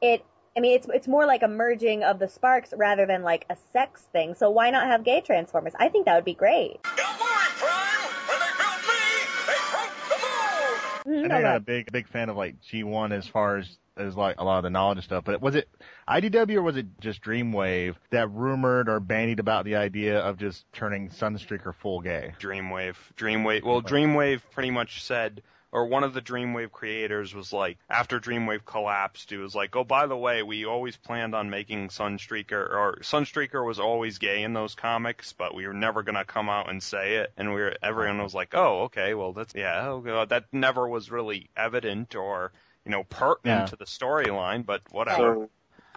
it. I mean, it's it's more like a merging of the sparks rather than like a sex thing. So why not have gay Transformers? I think that would be great. Don't worry, Prime. When they built me, they broke the mold. Hmm, I'm not a big big fan of like G1 as far as is like a lot of the knowledge and stuff. But was it IDW or was it just Dreamwave that rumored or bandied about the idea of just turning Sunstreaker full gay? Dreamwave. Dreamwave. Well, Dreamwave pretty much said, or one of the Dreamwave creators was like, after Dreamwave collapsed, it was like, oh, by the way, we always planned on making Sunstreaker, or Sunstreaker was always gay in those comics, but we were never gonna come out and say it. And we were, everyone was like, oh, okay, well, that's, yeah, oh, God, that never was really evident or, you know, pertinent Yeah. to the storyline, but whatever. So,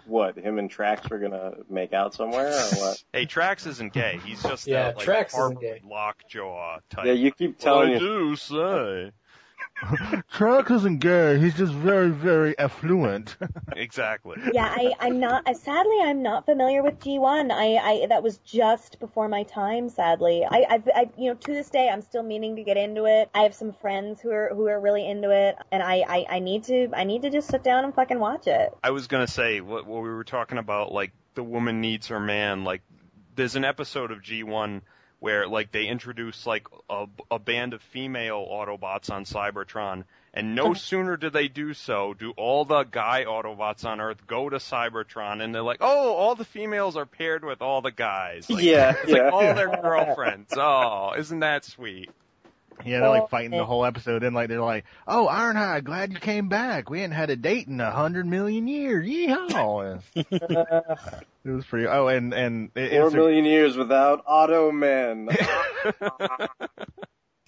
what? Him and Tracks were gonna make out somewhere, or what? <laughs> Hey, Tracks isn't gay. He's just Yeah, a, like, Tracks isn't Harvard gay. lockjaw type. Yeah, you keep Well, telling I you. do say. <laughs> Tracks isn't gay. He's just very, very affluent. <laughs> Exactly. Yeah, I, I'm not. uh, Sadly, I'm not familiar with G1. I, I that was just before my time. Sadly, I, I've, I, you know, to this day, I'm still meaning to get into it. I have some friends who are who are really into it, and I, I, I need to, I need to just sit down and fucking watch it. I was gonna say what, what we were talking about, like the woman needs her man. Like there's an episode of G1 where like they introduce like a, a band of female Autobots on Cybertron, and no sooner do they do so, do all the guy Autobots on Earth go to Cybertron, and they're like, oh, all the females are paired with all the guys. Like, Yeah, it's yeah. like all their girlfriends. Oh, isn't that sweet? Yeah, they're like fighting the whole episode, and like they're like, "Oh, Ironhide, glad you came back. We hadn't had a date in a hundred million years. Yeehaw!" <laughs> it was pretty. Oh, and and it, Four it's a- years without Auto <laughs> Men. <laughs>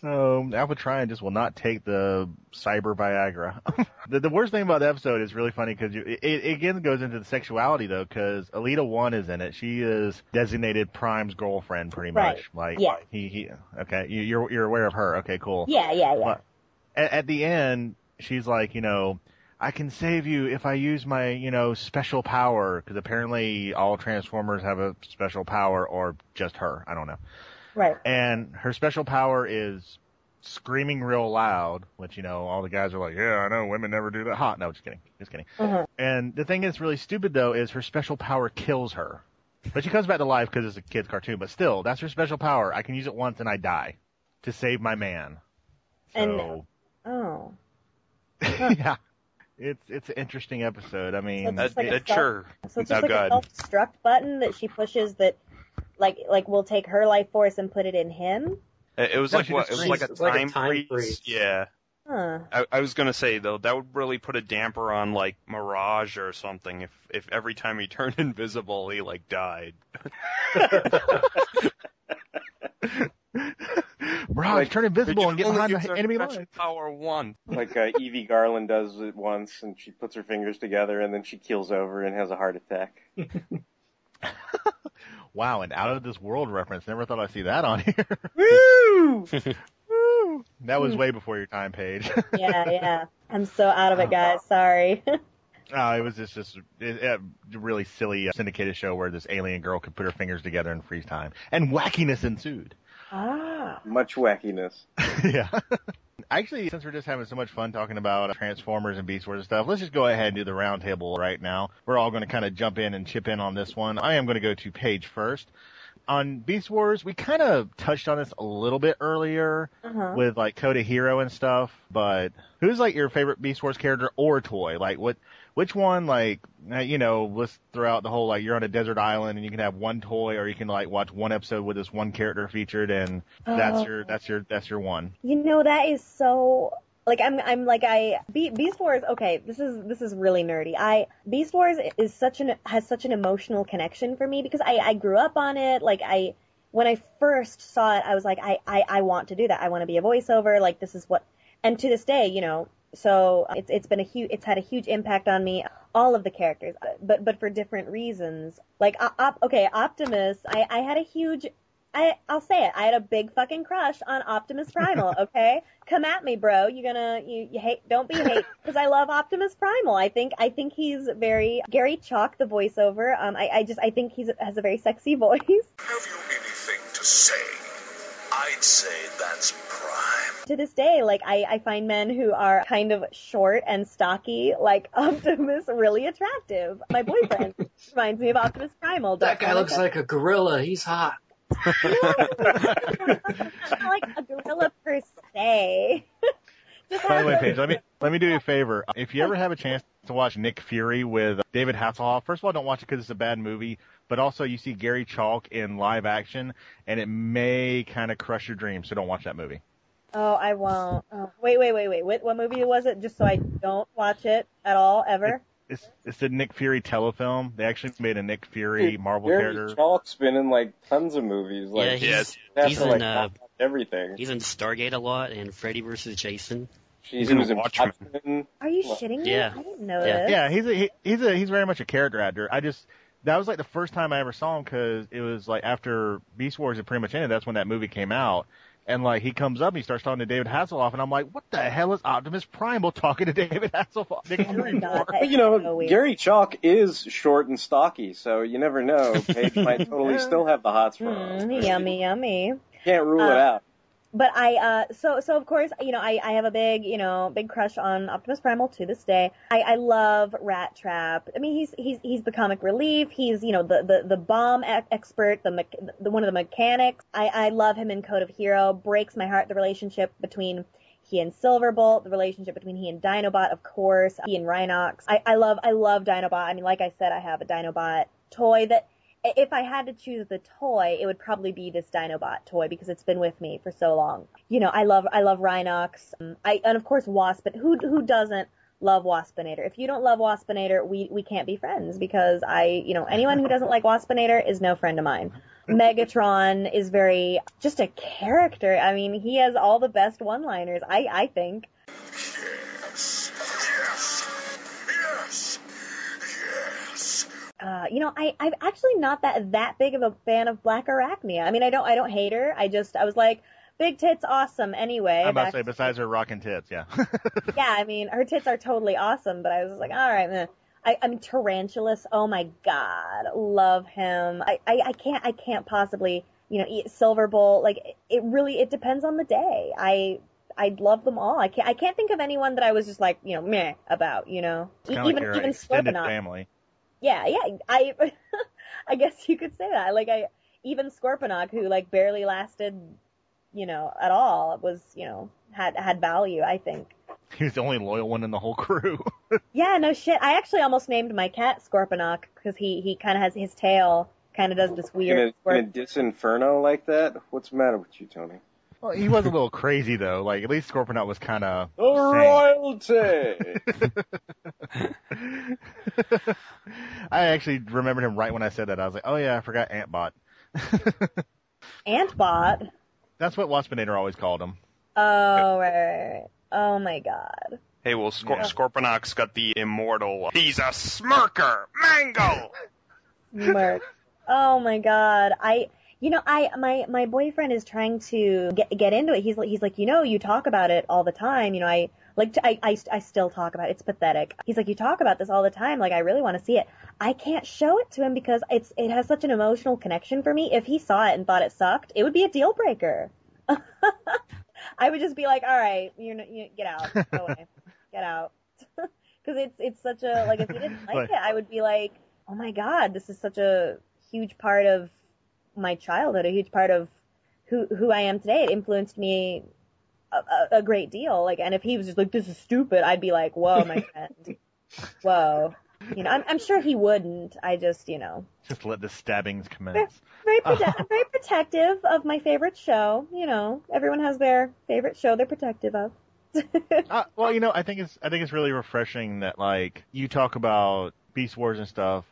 Um, so Alpha Trion just will not take the cyber Viagra. <laughs> the, the worst thing about the episode is really funny because it, it again goes into the sexuality though, because Elita One is in it. She is designated Prime's girlfriend, pretty Right. much. Like Yeah. he, he okay, you, you're you're aware of her. Okay, cool. Yeah, yeah, yeah. But at, at the end, she's like, you know, I can save you if I use my, you know, special power because apparently all Transformers have a special power, or just her. I don't know Right. and her special power is screaming real loud, which you know all the guys are like, yeah, I know women never do that. Hot, no, just kidding, just kidding. Mhm. And the thing that's really stupid though is her special power kills her, but she comes back to life because it's a kid's cartoon. But still, that's her special power. I can use it once and I die to save my man. So Oh. <laughs> yeah, it's it's an interesting episode. I mean, It's That, like a that self- sure. So it's No, just like go a self-destruct button that she pushes that, like, like we'll take her life force and put it in him. It it was No, like what? It was like a freezes. It's like a time, time freeze. freeze. Yeah. Huh. I, I was gonna say though that would really put a damper on like Mirage or something if if every time he <laughs> turned invisible he like died. <laughs> Mirage, Like, turn invisible and get Only behind the enemy special lines. Power one. like uh, Evie Garland does it once, and she puts her fingers together, and then she keels over and has a heart attack. <laughs> Wow, an out of this world reference. Never thought I'd see that on here. <laughs> Woo! Woo! That was way before your time, Paige. <laughs> Yeah, yeah. I'm so out of it, guys. Sorry. <laughs> Uh, it was just just it, a really silly uh, syndicated show where this alien girl could put her fingers together and freeze time, and wackiness ensued. Ah. Much wackiness. <laughs> yeah. Actually, since we're just having so much fun talking about Transformers and Beast Wars and stuff, let's just go ahead and do the roundtable right now. We're all going to kind of jump in and chip in on this one. I am going to go to Paige first. On Beast Wars, we kind of touched on this a little bit earlier Uh-huh. with like Code of Hero and stuff, but who's like your favorite Beast Wars character or toy? Like what, which one like, you know, let's throw out the whole like you're on a desert island and you can have one toy or you can like watch one episode with this one character featured and that's your, that's your, that's your one. You know that is so like I'm I'm like I Be- Beast Wars. Okay, this is this is really nerdy. I Beast Wars is such an has such an emotional connection for me because I I grew up on it. Like I when I first saw it, I was like I I, I want to do that. I want to be a voiceover. Like this is what. And to this day, you know, so it's it's been a huge it's had a huge impact on me. All of the characters, but but for different reasons. Like uh, op, okay, Optimus. I I had a huge I, I'll say it. I had a big fucking crush on Optimus Primal. <laughs> Okay, come at me, bro. You're gonna you, you hate? Don't be hate because I love Optimus Primal. I think I think he's very Gary Chalk, the voiceover. Um, I, I just I think he's has a very sexy <laughs> voice. Have you anything to say? I'd say that's prime. To this day, like I, I find men who are kind of short and stocky, like <laughs> Optimus, really attractive. My boyfriend <laughs> reminds me of Optimus Primal. That guy looks like a gorilla. He's hot. not <laughs> like a gorilla per se. By the way, Paige, let me let me do you a favor. If you ever have a chance to watch Nick Fury with David Hasselhoff, first of all, don't watch it because it's a bad movie. But also, you see Gary Chalk in live action, and it may kind of crush your dreams. So don't watch that movie. Oh, I won't. Oh, wait, wait, wait, wait. What, what movie was it? Just so I don't watch it at all, ever. It's it's the Nick Fury telefilm. They actually made a Nick Fury Marvel Gary character. Chalk's been in like tons of movies. Like yeah, he's, he he's to, in like, uh, everything. he's in Stargate a lot and Freddy vs. Jason. She's in in Watchmen. Watchmen. Are you shitting me? Yeah. I didn't know Yeah. this. Yeah, he's a he, he's a he's very much a character actor. I just that was like the first time I ever saw him because it was like after Beast Wars had pretty much ended. That's when that movie came out, and like he comes up, and he starts talking to David Hasselhoff, and I'm like, what the hell is Optimus Primal talking to David Hasselhoff? Nick <laughs> Oh God, But you know, so. Gary Chalk is short and stocky, so you never know. Paige might <laughs> totally still have the hots for him. Mm, yummy, yummy. Can't rule it Uh, out. But I, uh, so, so of course, you know, I, I have a big, you know, big crush on Optimus Primal to this day. I, I love Rattrap. I mean, he's, he's, he's the comic relief. He's, you know, the, the, the bomb expert, the, mech- the, one of the mechanics. I, I love him in Code of Hero. Breaks my heart, the relationship between he and Silverbolt, the relationship between he and Dinobot, of course, he and Rhinox. I, I love, I love Dinobot. I mean, like I said, I have a Dinobot toy that if I had to choose the toy, it would probably be this Dinobot toy because it's been with me for so long. You know, I love I love Rhinox. Um, I and of course Wasp. But who who doesn't love Waspinator? If you don't love Waspinator, we we can't be friends because I you know anyone who doesn't like Waspinator is no friend of mine. Megatron is very just a character. I mean, he has all the best one-liners. I I think. Uh, you know, I, I'm actually not that that big of a fan of Black Arachnia. I mean, I don't I don't hate her. I just I was like, big tits, awesome. Anyway, I'm about to say, besides her rocking tits, yeah. <laughs> yeah, I mean, her tits are totally awesome. But I was like, all right, meh. I, I mean, Tarantulas. Oh my god, love him. I, I, I can't I can't possibly you know eat Silverbolt. Like it, really it depends on the day. I. I love them all. I can't. I can't think of anyone that I was just like, you know, meh about. You know, E- even like even Scorponok. family. Yeah, yeah. I <laughs> I guess you could say that. Like I even Scorponok who like barely lasted, you know, at all was, you know, had had value, I think. He was the only loyal one in the whole crew. <laughs> Yeah, no shit. I actually almost named my cat Scorponok because he he kind of has his tail kind of does this In weird a, in a disinferno like that? What's the matter with you, Tony? Well, he was a little crazy though. Like at least Scorponok was kind of. The royalty! <laughs> I actually remembered him right when I said that. I was like, oh yeah, I forgot Antbot. <laughs> Antbot. That's what Waspinator always called him. Oh right, right, right. Oh my god. Hey, well, Scor- Yeah. Scorponok's got the immortal. He's a smirker, mango. <laughs> Merc. Oh my god. I you know, I my my boyfriend is trying to get get into it. He's like he's like, "You know, you talk about it all the time. You know, I like to, I, I I still talk about it. It's pathetic." He's like, "You talk about this all the time. Like I really want to see it." I can't show it to him because it's it has such an emotional connection for me. If he saw it and thought it sucked, it would be a deal breaker. <laughs> I would just be like, "All right, you're you get out. Go <laughs> away. Get out." <laughs> Cuz it's it's such a like if he didn't like Like- it, I would be like, "Oh my god, this is such a huge part of my childhood, a huge part of who who I am today. It influenced me a, a, a great deal. Like, and if he was just like, "This is stupid," I'd be like, "Whoa, my <laughs> friend, whoa." You know, I'm, I'm sure he wouldn't. I just, you know, Just let the stabbings commence. very <laughs> prote- I'm very protective of my favorite show. You know, everyone has their favorite show they're protective of. <laughs> Uh, well, you know, I think it's I think it's really refreshing that like you talk about Beast Wars and stuff.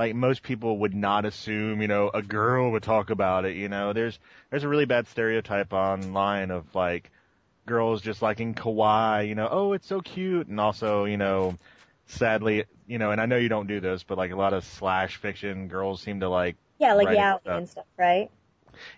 Like most people would not assume, you know, a girl would talk about it. You know, there's there's a really bad stereotype online of like girls just liking kawaii. You know, oh, it's so cute, and also, you know, sadly, you know, and I know you don't do this, but like a lot of slash fiction girls seem to like yeah, like yeah and stuff, right?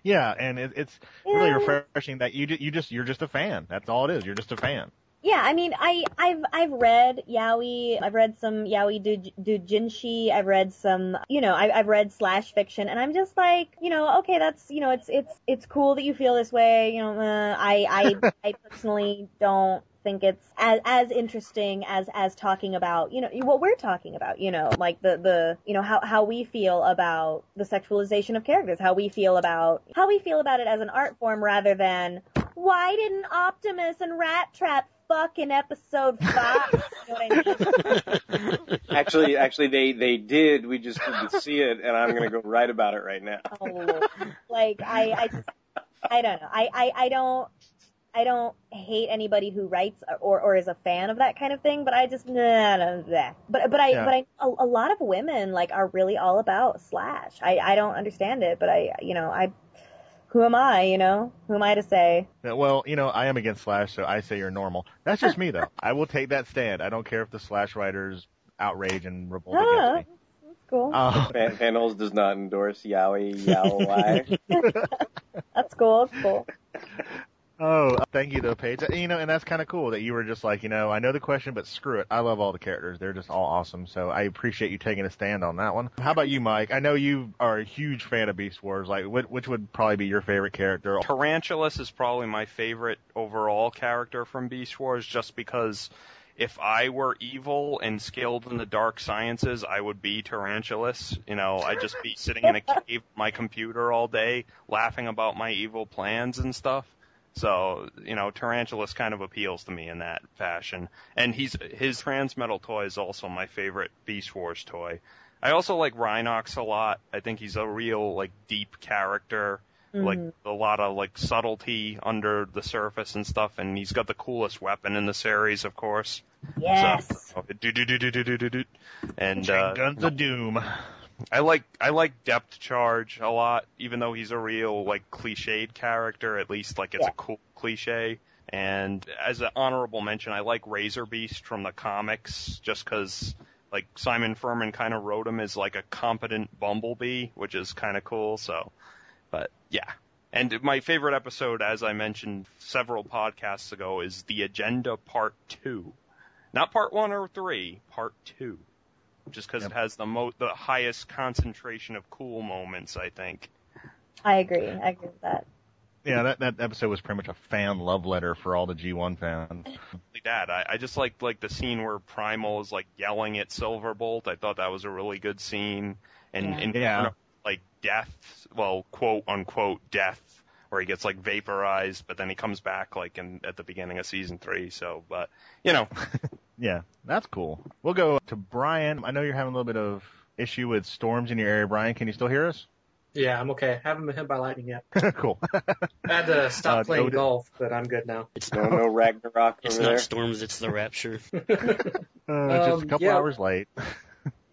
yeah, and it, it's really refreshing that you you just you're just a fan. That's all it is. You're just a fan. Yeah, I mean, I, I've, I've read yaoi, I've read some yaoi doujinshi, I've read some, you know, I, I've read slash fiction, and I'm just like, you know, okay, that's, you know, it's, it's, it's cool that you feel this way, you know, uh, I, I, <laughs> I personally don't think it's as, as interesting as, as talking about, you know, what we're talking about, you know, like the, the, you know, how, how we feel about the sexualization of characters, how we feel about, how we feel about it as an art form rather than, why didn't Optimus and Rattrap fucking episode five. You know I mean? <laughs> Actually, actually, they they did. We just didn't see it, and I'm gonna go write about it right now. Oh, like I, I just, I don't know. I, I, I don't, I don't hate anybody who writes or, or is a fan of that kind of thing, but I just, nah, nah, nah. But, but I, Yeah. but I, a, a lot of women like are really all about Slash. I, I don't understand it, but I, you know, I, who am I, you know? Who am I to say? Yeah, Well, you know, I am against Slash, so I say you're normal. That's just me, though. <laughs> I will take that stand. I don't care if the Slash writers outrage and revolt Ah, against me. that's cool. Uh, <laughs> Fan, Fanholes does not endorse Yowie Yowai. <laughs> That's cool. That's cool. Oh, uh, thank you, though, Paige. You know, and that's kind of cool that you were just like, you know, I know the question, but screw it. I love all the characters. They're just all awesome. So I appreciate you taking a stand on that one. How about you, Mike? I know you are a huge fan of Beast Wars. Like, which, which would probably be your favorite character? Tarantulas is probably my favorite overall character from Beast Wars, just because if I were evil and skilled in the dark sciences, I would be Tarantulas. You know, I'd just be sitting in a cave, my computer all day, laughing about my evil plans and stuff. So, you know, Tarantulas kind of appeals to me in that fashion. And he's his Transmetal toy is also my favorite Beast Wars toy. I also like Rhinox a lot. I think he's a real like deep character, mm-hmm. like a lot of like subtlety under the surface and stuff and he's got the coolest weapon in the series, of course. Yes. So. And uh, guns of doom. I like I like Depth Charge a lot, even though he's a real like cliched character. At least like it's Yeah. a cool cliche. And as an honorable mention, I like Razorbeast from the comics, just because like Simon Furman kind of wrote him as like a competent bumblebee, which is kind of cool. So, but yeah. And my favorite episode, as I mentioned several podcasts ago, is the Agenda Part Two, not Part One or Three, Part Two just because Yep. it has the mo- the highest concentration of cool moments, I think. I agree. I agree with that. Yeah, that, that episode was pretty much a fan love letter for all the G1 fans. Like that, I, I just like like the scene where Primal is like yelling at Silverbolt. I thought that was a really good scene, and Yeah. and Yeah. like death, well, quote unquote death, where he gets like vaporized, but then he comes back like in at the beginning of season three. So, but you know, Yeah, that's cool. We'll go to Brian. I know you're having a little bit of issue with storms in your area, Brian. Can you still hear us? Yeah, I'm okay. Haven't been hit by lightning yet. <laughs> cool. I <laughs> had to stop Uh, playing Odin- golf, but I'm good now. It's No, no Ragnarok <laughs> it's not there. storms, it's the rapture. Uh, just a Um, couple yeah. hours late.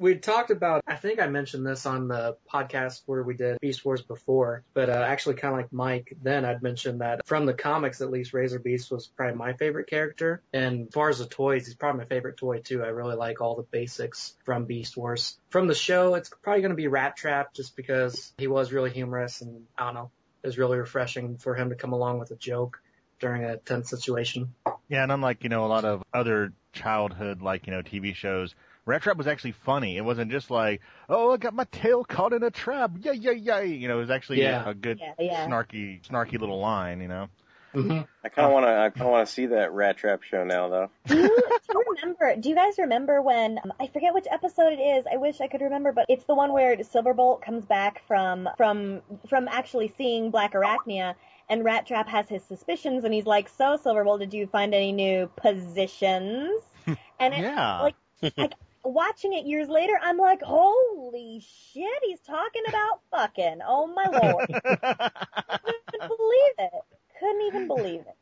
We talked about, I think I mentioned this on the podcast where we did Beast Wars before, but uh, actually kind of like Mike, then I'd mentioned that from the comics at least, Razorbeast was probably my favorite character. And as far as the toys, he's probably my favorite toy too. I really like all the basics from Beast Wars. From the show, it's probably going to be Rattrap just because he was really humorous and I don't know, it was really refreshing for him to come along with a joke during a tense situation. Yeah, and unlike, you know, a lot of other childhood, like, you know, TV shows, Rattrap was actually funny. It wasn't just like, oh, I got my tail caught in a trap. Yay, yay, yay. You know, it was actually Yeah. a good, Yeah, yeah. snarky, snarky little line, you know? Mm-hmm. I kind of want to. I kind of want to see that Rattrap show now, though. Do <laughs> you, do you remember? Do you guys remember when um, I forget which episode it is? I wish I could remember, but it's the one where Silverbolt comes back from from from actually seeing Black Arachnia, and Rattrap has his suspicions, and he's like, "So Silverbolt, did you find any new positions?" <laughs> And it, Yeah. like, like watching it years later, I'm like, "Holy shit, he's talking about fucking! Oh my lord, couldn't <laughs> believe it! Couldn't even believe it."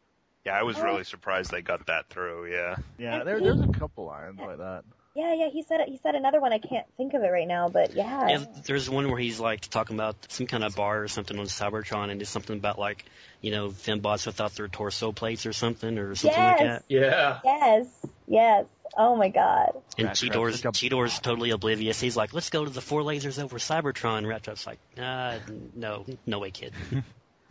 yeah, I was really surprised they got that through. Yeah. yeah, there, there's a couple lines like that. Yeah, yeah, he said it. He said another one. I can't think of it right now, but yeah. Yeah, there's one where he's like talking about some kind of bar or something on Cybertron, and it's something about like, you know, fembots without their torso plates or something, or something like that. Yeah. Yes, yes. Oh my god. And Rattrap's Cheetor's such Cheetor's totally oblivious. He's like, "Let's go to the four lasers over Cybertron." Rattrap's like, "Uh, no, no way, kid."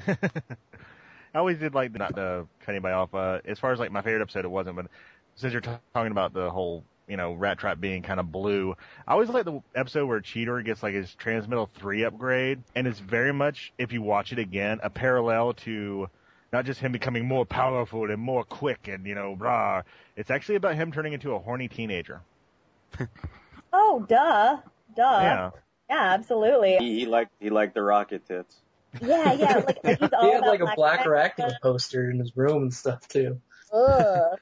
<laughs> I always did like not to cut anybody off. Uh, as far as like my favorite episode, it wasn't. But since you're t- talking about the whole, you know, Rattrap being kind of blue, I always like the episode where Cheetor gets like his Transmetal three upgrade, and it's very much, if you watch it again, a parallel to not just him becoming more powerful and more quick and you know, rah. It's actually about him turning into a horny teenager. <laughs> Oh, duh, duh. yeah. Yeah, absolutely. He, he liked. He liked the rocket tits. Yeah, yeah. Like, like he's <laughs> all He had about like a Black Arachnia. Arachnia poster in his room and stuff too. Ugh.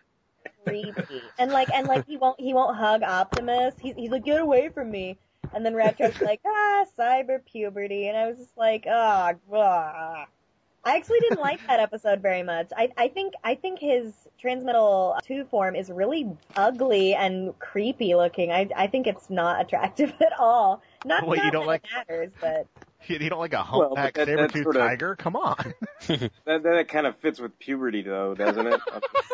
creepy. And like, and like, he won't, he won't hug Optimus. He's, he's like, get away from me. And then Rattrap's like, ah, cyber puberty. And I was just like, ah, oh, I actually didn't like that episode very much. I, I think, I think his Transmetal uh, 2 form is really ugly and creepy looking. I, I think it's not attractive <laughs> at all. Not, Well, you don't that like- it matters, but <laughs> You, you don't like a Well, but humpback that- saber tooth sorta- tiger? Come on. <laughs> That that kind of fits with puberty though, doesn't it?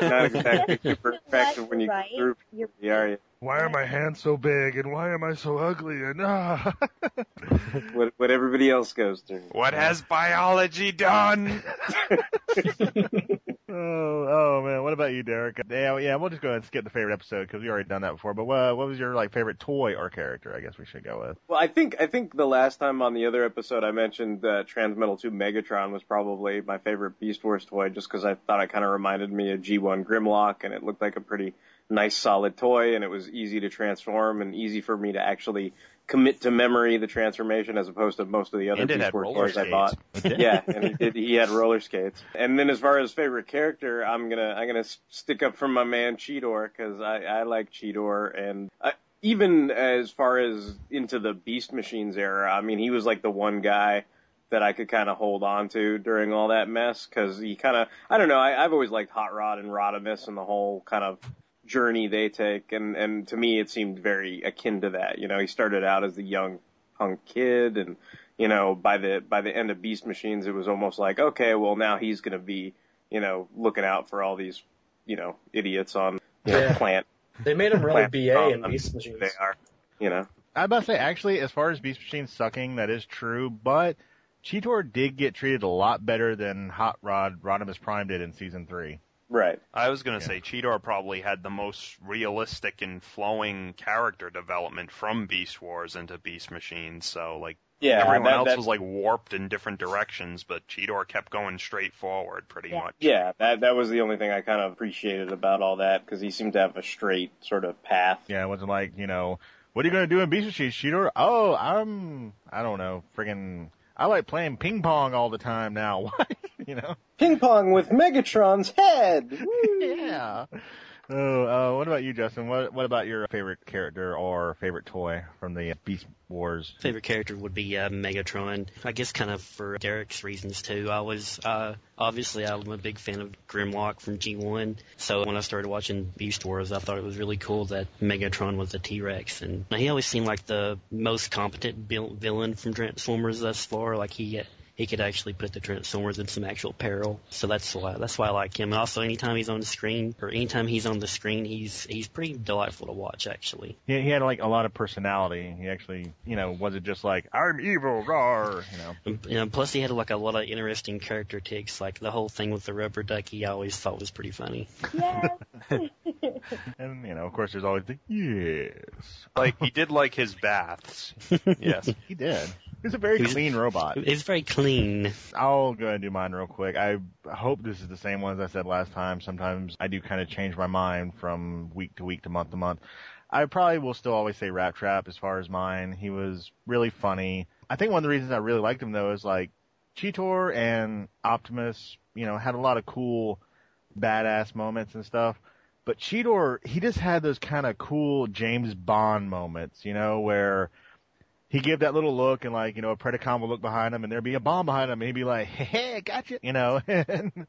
Not exactly super attractive when you right. through puberty, are you? Why are my hands so big and why am I so ugly? And ah. <laughs> What what everybody else goes through. What has biology done? <laughs> <laughs> oh, oh man, what about you, Derek? Yeah, yeah, we'll just go ahead and skip the favorite episode because we already done that before. But what, what was your like favorite toy or character? I guess we should go with. Well, I think I think the last time on the other episode I mentioned uh, Transmetal 2 Megatron was probably my favorite Beast Wars toy, just because I thought it kind of reminded me of G1 Grimlock, and it looked like a pretty nice solid toy, and it was easy to transform and easy for me to actually commit to memory the transformation as opposed to most of the other Beast Wars toys I bought. yeah, and he did. He had roller skates. And then as far as favorite character, I'm gonna I'm gonna stick up for my man Cheetor because I I like Cheetor, and I, even as far as into the Beast Machines era, I mean he was like the one guy that I could kind of hold on to during all that mess because he kind of I don't know I, I've always liked Hot Rod and Rodimus and the whole kind of journey they take, and and to me it seemed very akin to that. You know, he started out as the young punk kid and you know, by the by the end of Beast Machines, it was almost like, okay, well now he's going to be, you know, looking out for all these, you know, idiots on you know, plant. They made him really BA in. Beast Machines. They are, you know. I about to say, actually, as far as Beast Machine sucking, that is true, but Cheetor did get treated a lot better than Hot Rod Rodimus Prime did in season three. Right. I was gonna Yeah. say Cheetor probably had the most realistic and flowing character development from Beast Wars into Beast Machines. So like Yeah. everyone that- else that- was like warped in different directions, but Cheetor kept going straight forward pretty Yeah. much. Yeah, that that was the only thing I kind of appreciated about all that because he seemed to have a straight sort of path. Yeah, it wasn't like, you know, what are you going to do in Beast Machines, Cheetor? Oh, I'm, I don't know, friggin', I like playing ping pong all the time now. <laughs> You know? Ping pong with Megatron's head. <laughs> Yeah. Oh, uh, what about you, Justin? What What about your favorite character or favorite toy from the Beast Wars? Favorite character would be uh, Megatron. I guess kind of for Derek's reasons too. I was uh, obviously I'm a big fan of Grimlock from G1. So when I started watching Beast Wars, I thought it was really cool that Megatron was a T-Rex, and he always seemed like the most competent vil- villain from Transformers thus far. Like he he could actually put the Transformers in some actual peril. So that's why that's why I like him. And also, anytime he's on the screen or anytime he's on the screen, he's he's pretty delightful to watch actually. He, he had like a lot of personality. He actually, you know, wasn't just like I'm evil, rar. You know. And, you know, plus he had like a lot of interesting character ticks, like the whole thing with the rubber ducky. I always thought was pretty funny. yes. <laughs> <laughs> And you know, of course, there's always the yes. Like he did like his baths. <laughs> Yes. He did. He's a very clean robot. It's very clean. I'll go ahead and do mine real quick. I hope this is the same one as I said last time. Sometimes I do kind of change my mind from week to week to month to month. I probably will still always say Rattrap as far as mine. He was really funny. I think one of the reasons I really liked him though is like Cheetor and Optimus, you know, had a lot of cool badass moments and stuff. But Cheetor, he just had those kind of cool James Bond moments, you know, where he give that little look and like, you know, a Predacon will look behind him and there'd be a bomb behind him and he'd be like, <laughs> hey, hey gotcha, you know, <laughs> and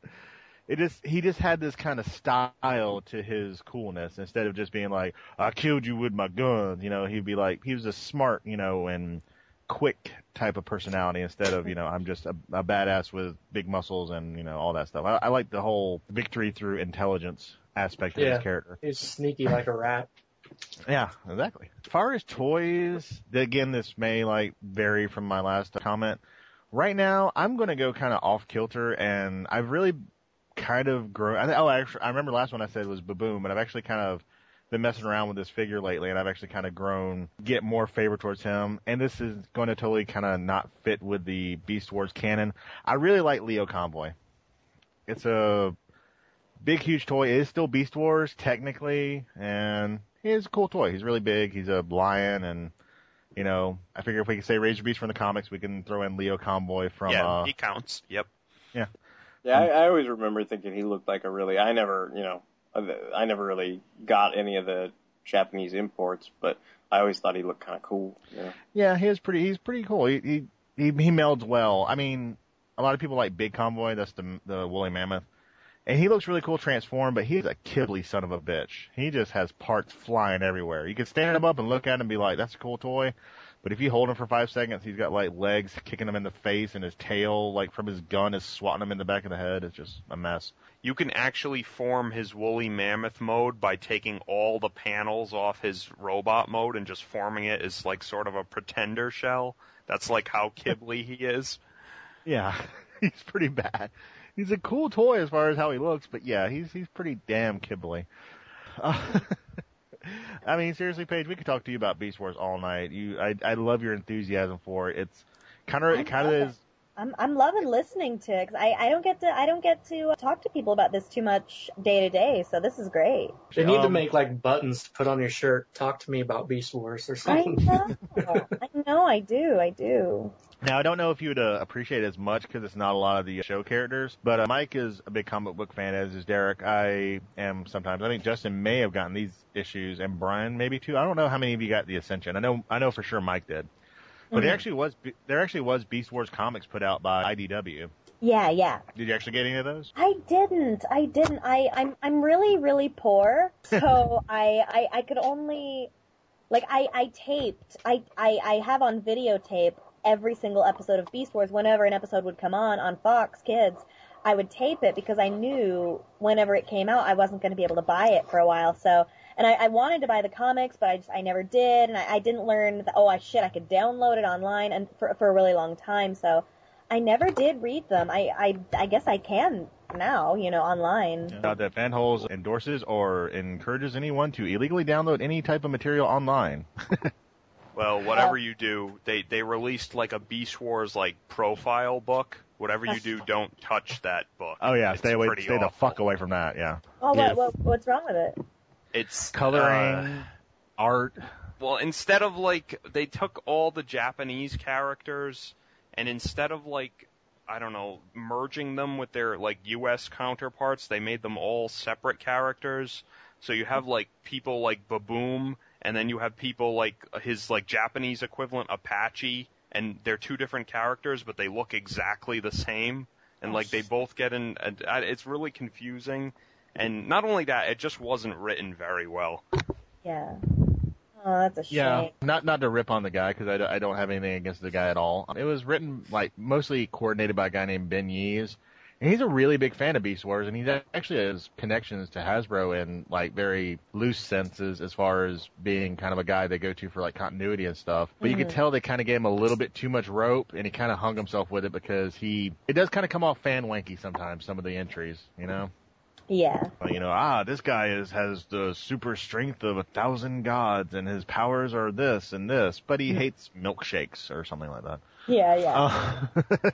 it just, he just had this kind of style to his coolness instead of just being like, I killed you with my gun, you know, he'd be like, he was a smart, you know, and quick type of personality instead of, you know, I'm just a, a badass with big muscles and, you know, all that stuff. I, I like the whole victory through intelligence aspect of Yeah. his character. He's sneaky like a rat. Yeah, exactly. As far as toys, again, this may like vary from my last comment. Right now, I'm to go kind of off kilter, and I've really kind of grown. I, oh, actually, I remember last one I said was B'Boom, but I've actually kind of been messing around with this figure lately, and I've actually kind of grown, get more favor towards him. And this is going to totally kind of not fit with the Beast Wars canon. I really like Lio Convoy. It's a big, huge toy. It is still Beast Wars technically, and he's a cool toy. He's really big. He's a lion, and you know, I figure if we can say Razorbeast from the comics, we can throw in Lio Convoy from. yeah, uh, he counts. Yep. Yeah, I, I always remember thinking he looked like a really. I never, you know, Uh, I never really got any of the Japanese imports, but I always thought he looked kind of cool. You know? Yeah, he is pretty. He's pretty cool. He he he, he melds well. I mean, a lot of people like Big Convoy. That's the the woolly mammoth, and he looks really cool transformed. But he's a kibbly son of a bitch. He just has parts flying everywhere. You can stand him up and look at him and be like, "That's a cool toy." But if you hold him for five seconds, he's got like legs kicking him in the face, and his tail, like from his gun, is swatting him in the back of the head. It's just a mess. You can actually form his woolly mammoth mode by taking all the panels off his robot mode and just forming it as like sort of a pretender shell. That's like how <laughs> Kibbly he is. Yeah, <laughs> he's pretty bad. He's a cool toy as far as how he looks, but yeah, he's he's pretty damn kibbly. Uh, <laughs> I mean, seriously, Paige, we could talk to you about Beast Wars all night. You, I, I love your enthusiasm for it. It's kind of, it kind of is. I'm I'm loving listening to it 'cause I I don't get to I don't get to talk to people about this too much day to day. So this is great. They need to Um, make like buttons to put on your shirt. Talk to me about Beast Wars or I something. know. I know. I do. I do. Now, I don't know if you would uh, appreciate it as much because it's not a lot of the show characters, but uh, Mike is a big comic book fan, as is Derek. I am sometimes. I think Justin may have gotten these issues, and Brian maybe too. I don't know how many of you got the Ascension. I know, I know for sure Mike did. But there actually was there actually was Beast Wars comics put out by IDW. Yeah. Yeah. Did you actually get any of those? I didn't. I didn't. I I'm I'm really really poor, <laughs> so I, I I could only like I I taped. I I I have on videotape every single episode of Beast Wars whenever an episode would come on on Fox Kids. I would tape it because I knew whenever it came out I wasn't going to be able to buy it for a while. So and I, I wanted to buy the comics, but I just I never did, and I, I didn't learn that oh I shit I could download it online and for for a really long time. So I never did read them. I I I guess I can now, you know, online. Uh, that Fanholes endorses or encourages anyone to illegally download any type of material online. <laughs> Well, whatever you do, they they released like a Beast Wars like profile book. Whatever you do, don't touch that book. Oh yeah, It's stay away, pretty stay the awful. fuck away from that. Yeah, Oh, Yeah. what, what what's wrong with it? It's coloring, uh, art. Well, instead of like they took all the Japanese characters and instead of like I don't know merging them with their like US counterparts, they made them all separate characters. So you have like people like B'Boom and then you have people like his like Japanese equivalent Apache and they're two different characters but they look exactly the same and like they both get in and uh, it's really confusing and not only that it just wasn't written very well. Yeah. Oh, that's a shame. Yeah, not not to rip on the guy because I, don't- I don't have anything against the guy at all. It was written like mostly coordinated by a guy named Ben Yees, and he's a really big fan of Beast Wars, and he actually has connections to Hasbro in like very loose senses as far as being kind of a guy they go to for like continuity and stuff. But you could tell they kind of gave him a little bit too much rope, and he kind of hung himself with it because he it does kind of come off fan wanky sometimes. Some of the entries, you know. Yeah. you know, ah, this guy is has the super strength of a thousand gods, and his powers are this and this, but he hates milkshakes or something like that. Yeah, yeah. Uh,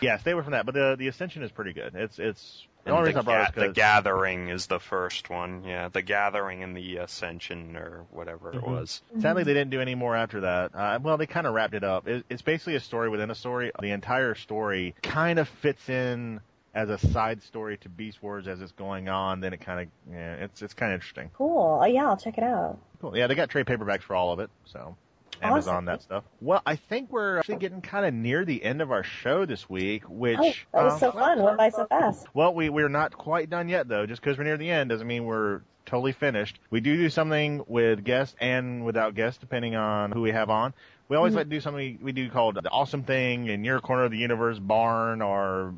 yeah, stay away from that. But the the Ascension is pretty good. It's it's the And only the, reason I brought Ga- it is the 'cause- Gathering is the first one. Yeah, the Gathering and the Ascension or whatever it Mhm. was. Sadly, they didn't do any more after that. Uh, well, they kind of wrapped it up. It, it's basically a story within a story. The entire story kind of fits in as a side story to Beast Wars as it's going on. Then it kind of yeah, it's it's kind of interesting. Cool. Oh, yeah, I'll check it out. Cool. Yeah, they got trade paperbacks for all of it, so Amazon Awesome. that stuff. Well, I think we're actually getting kind of near the end of our show this week, which Oh, that was um, so fun. Went by so fast. well, we we're not quite done yet though. Just because we're near the end doesn't mean we're totally finished. We do do something with guests and without guests, depending on who we have on. We always like to do something we do called the awesome thing in your corner of the universe barn or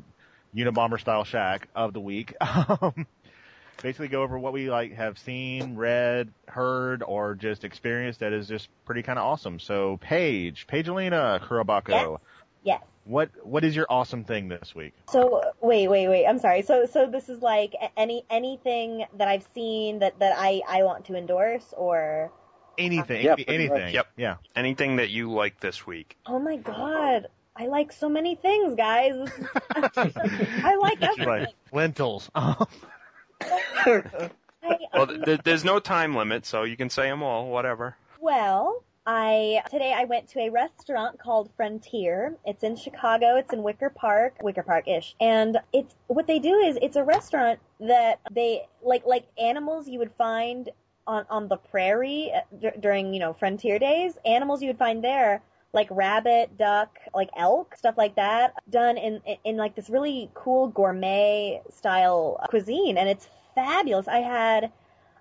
Unabomber style shack of the week. <laughs> Um, basically go over what we like have seen, read, heard, or just experienced that is just pretty kind of awesome. So Paige, Pagelina Kurobako, Yes. what what is your awesome thing this week? So wait, wait, wait. I'm sorry. So so this is like any anything that I've seen that that I I want to endorse or Anything, Yeah, anything. much. Yep. Yeah. Anything that you like this week. oh my god. I like so many things, guys. <laughs> <laughs> I like everything. like, lentils. <laughs> Um, Um, Well, th- th- there's no time limit, so you can say them all, whatever. Well, I today I went to a restaurant called Frontier. It's in Chicago. It's in Wicker Park, Wicker Park ish. And it's what they do is it's a restaurant that they like like animals you would find on on the prairie uh, d- during you know frontier days. Animals you would find there like rabbit, duck, like elk, stuff like that, done in, in like this really cool gourmet style cuisine, and it's fabulous. I had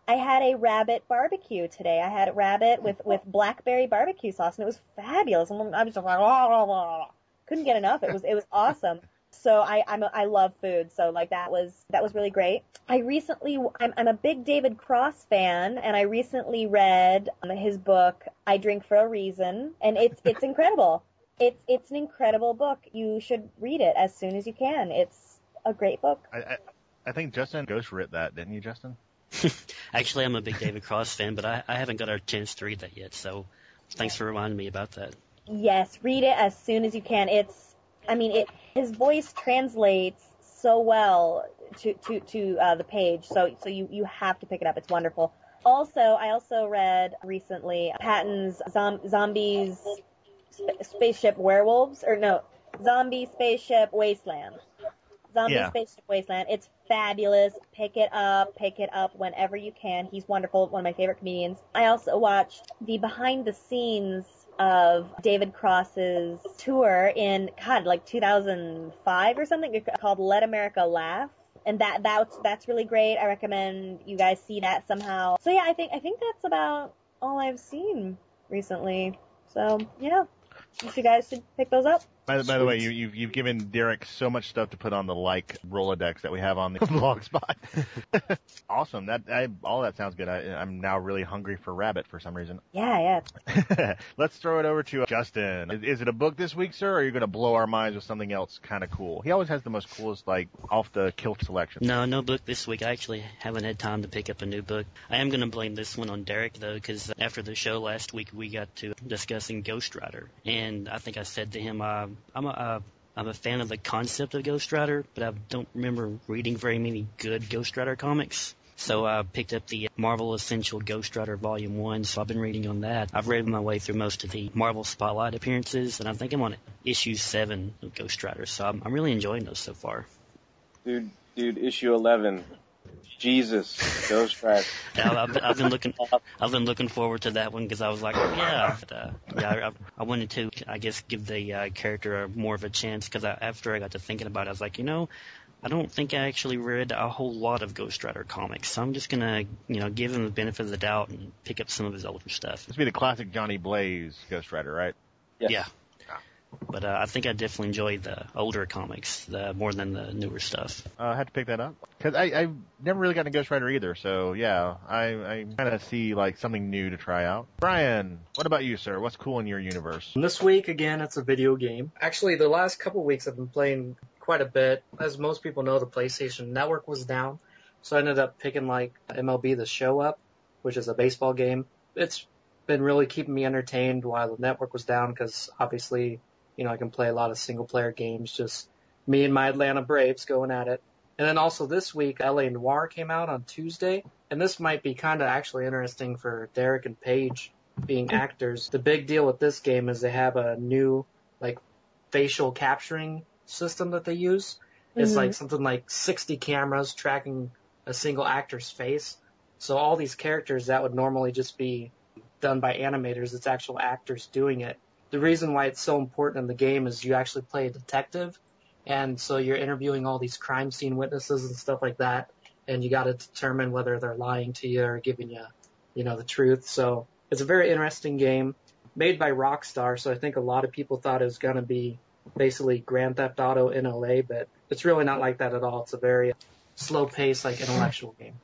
I had a rabbit barbecue today. I had a rabbit with with blackberry barbecue sauce, and it was fabulous. And I was just like, "Oh, oh, oh." couldn't get enough. It was it was awesome. So I I'm a, I love food. So like that was that was really great. I recently I'm I'm a big David Cross fan, and I recently read um, his book I Drink for a Reason, and it's it's <laughs> incredible. It's it's an incredible book. You should read it as soon as you can. It's a great book. I, I, I think Justin Ghost writ that, didn't you, Justin? <laughs> Actually, I'm a big David Cross fan, but I, I haven't got a chance to read that yet. So thanks for reminding me about that. Yes, read it as soon as you can. It's, I mean, it his voice translates so well to to to uh, the page. So so you you have to pick it up. It's wonderful. Also, I also read recently Patton's Zom- Zombies Sp- Spaceship Werewolves or no Zombie Spaceship Wasteland. Zombie Yeah. Spaceship Wasteland. It's fabulous. Pick it up. Pick it up whenever you can. He's wonderful. One of my favorite comedians. I also watched the behind the scenes of David Cross's tour in God, like 2005 or something called Let America Laugh. And that that's that's really great. I recommend you guys see that somehow. So yeah, I think I think that's about all I've seen recently. So yeah, you guys should pick those up. By, the- by the way, you, you've, you've given Derek so much stuff to put on the like Rolodex that we have on the <laughs> blog spot. <laughs> awesome. That I, all that sounds good. I, I'm now really hungry for rabbit for some reason. Yeah, yeah. <laughs> Let's throw it over to Justin. Is, is it a book this week, sir, or are you going to blow our minds with something else kind of cool? He always has the most coolest, like, off the kilt selection. No, no book this week. I actually haven't had time to pick up a new book. I am going to blame this one on Derek though, because after the show last week, we got to discussing Ghost Rider, and I think I said to him, uh, I'm a uh, I'm a fan of the concept of Ghost Rider, but I don't remember reading very many good Ghost Rider comics. So I picked up the Marvel Essential Ghost Rider Volume 1, so I've been reading on that. I've read my way through most of the Marvel Spotlight appearances, and I think I'm on issue 7 of Ghost Rider, so I'm, I'm really enjoying those so far. Dude, dude, issue 11. Jesus, Ghost Rider. <laughs> Yeah, I've, been- I've been looking, I've been looking forward to that one because I was like, oh, yeah, but, uh, yeah, I, I wanted to, I guess, give the uh, character more of a chance because after I got to thinking about it, I was like, you know, I don't think I actually read a whole lot of Ghost Rider comics, so I'm just gonna, you know, give him the benefit of the doubt and pick up some of his older stuff. This would be the classic Johnny Blaze Ghost Rider, right? Yes. Yeah. But uh, I think I definitely enjoyed the older comics the, more than the newer stuff. Uh, I had to pick that up because I I've never really gotten a Ghost Rider either. So yeah, I I kind of see like something new to try out. Brian, what about you, sir? What's cool in your universe? This week, again, it's a video game. Actually, the last couple weeks I've been playing quite a bit. As most people know, the PlayStation Network was down. So I ended up picking like MLB The Show up, which is a baseball game. It's been really keeping me entertained while the network was down because obviously, you know, I can play a lot of single player games, just me and my Atlanta Braves going at it. And then also this week, LA Noire came out on Tuesday. And this might be kind of actually interesting for Derek and Paige being actors. The big deal with this game is they have a new, like, facial capturing system that they use. It's Mhm. like something like 60 cameras tracking a single actor's face. So all these characters that would normally just be done by animators, it's actual actors doing it. The reason why it's so important in the game is you actually play a detective, and so you're interviewing all these crime scene witnesses and stuff like that, and you got to determine whether they're lying to you or giving you, you know, the truth. So it's a very interesting game, made by Rockstar. So I think a lot of people thought it was going to be basically Grand Theft Auto in LA, but it's really not like that at all. It's a very slow paced, like intellectual game.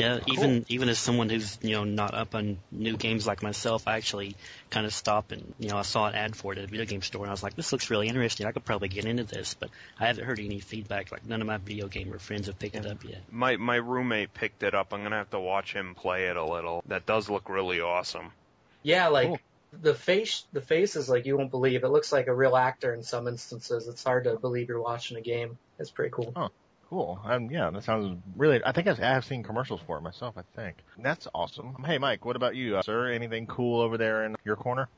Yeah, even even as someone who's you know not up on new games like myself, I actually kind of stop and you know I saw an ad for it at a video game store and I was like, this looks really interesting. I could probably get into this, but I haven't heard any feedback. Like none of my video gamer friends have picked it up yet. My my roommate picked it up. I'm gonna have to watch him play it a little. That does look really awesome. Yeah, like Cool. the face, the face is like you won't believe. It looks like a real actor in some instances. It's hard to believe you're watching a game. It's pretty cool. Cool. Um, yeah, that sounds really. I think I've, I have seen commercials for it myself. I think that's awesome. Hey, Mike, what about you, uh, sir? Anything cool over there in your corner?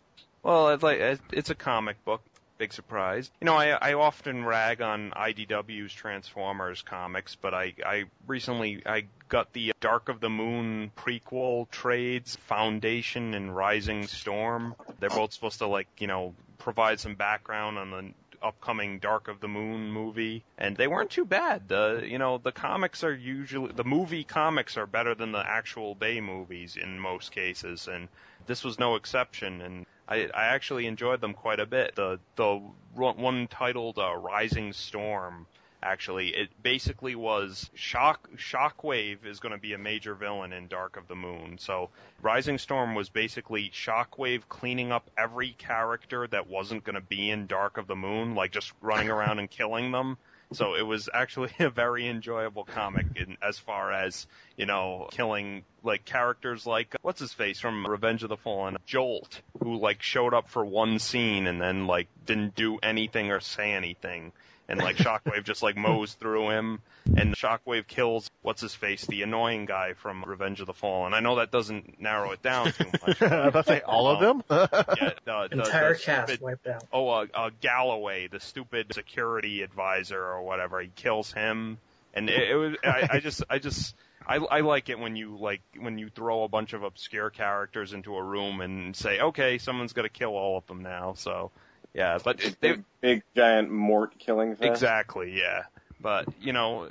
Well, it's like it's- it's a comic book. big surprise. You know, I, I often rag on IDW's Transformers comics, but I, I recently I got the Dark of the Moon prequel trades, Foundation and Rising Storm. They're both supposed to like, you know, provide some background on the upcoming Dark of the Moon movie, and they weren't too bad. The you know the comics are usually the movie comics are better than the actual Bay movies in most cases, and this was no exception. And I, I actually enjoyed them quite a bit. The the one titled uh, Rising Storm actually. It basically was Shock Shockwave is going to be a major villain in Dark of the Moon. So Rising Storm was basically Shockwave cleaning up every character that wasn't going to be in Dark of the Moon, like just running around and killing them. So it was actually <laughs> a very enjoyable comic in, as far as, you know, killing like characters like what's his face from Revenge of the Fallen, Jolt, who like showed up for one scene and then like didn't do anything or say anything and like Shockwave just like mows through him, and Shockwave kills what's his face, the annoying guy from Revenge of the Fallen. I know that doesn't narrow it down too much. <laughs> I was about to say all of them. yeah, <laughs> the, the, Entire the cast stupid- wiped out. Oh, uh, uh, Galloway, the stupid security advisor or whatever. He kills him, and it, it was. I, I just, I just. I, I like it when you like when you throw a bunch of obscure characters into a room and say, okay, someone's gonna kill all of them now. So, yeah, but it, they, Big, big giant Mort killing fest. Exactly, yeah. But you know,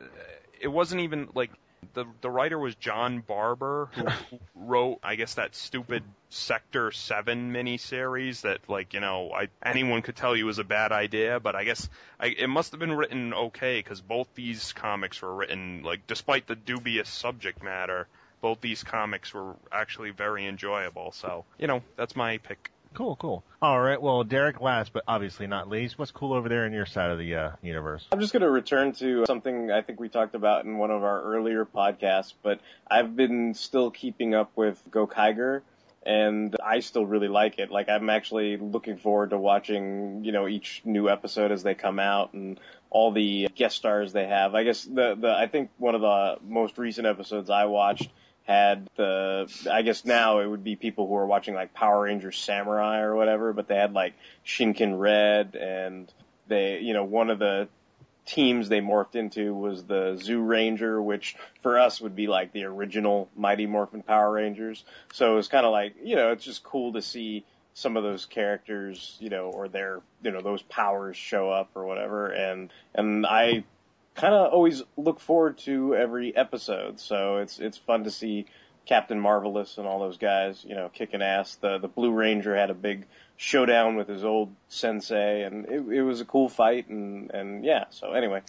it wasn't even like the the writer was John Barber who, <laughs> wrote, I guess, that stupid Sector Seven miniseries that, like, you know, I anyone could tell you was a bad idea, but I guess I, it must have been written okay because both these comics were written like, despite the dubious subject matter, both these comics were actually very enjoyable. So, you know, that's my pick. Cool, cool. All right. Well, Derek, last but obviously not least, what's cool over there in your side of the uh, universe? I'm just going to return to something I think we talked about in one of our earlier podcasts, but I've been still keeping up with Gokaiger, and I still really like it. Like I'm actually looking forward to watching, you know, each new episode as they come out and all the guest stars they have. I guess the the I think one of the most recent episodes I watched had the I guess now it would be people who are watching like Power Rangers Samurai or whatever, but they had like Shinken Red and they you know one of the teams they morphed into was the Zoo Ranger, which for us would be like the original Mighty Morphin Power Rangers. So it was kind of like you know it's just cool to see some of those characters you know or their you know those powers show up or whatever and and I kind of always look forward to every episode. So it's it's fun to see Captain Marvelous and all those guys, you know, kicking ass. The the Blue Ranger had a big showdown with his old sensei, and it, it was a cool fight. And and yeah. So anyway,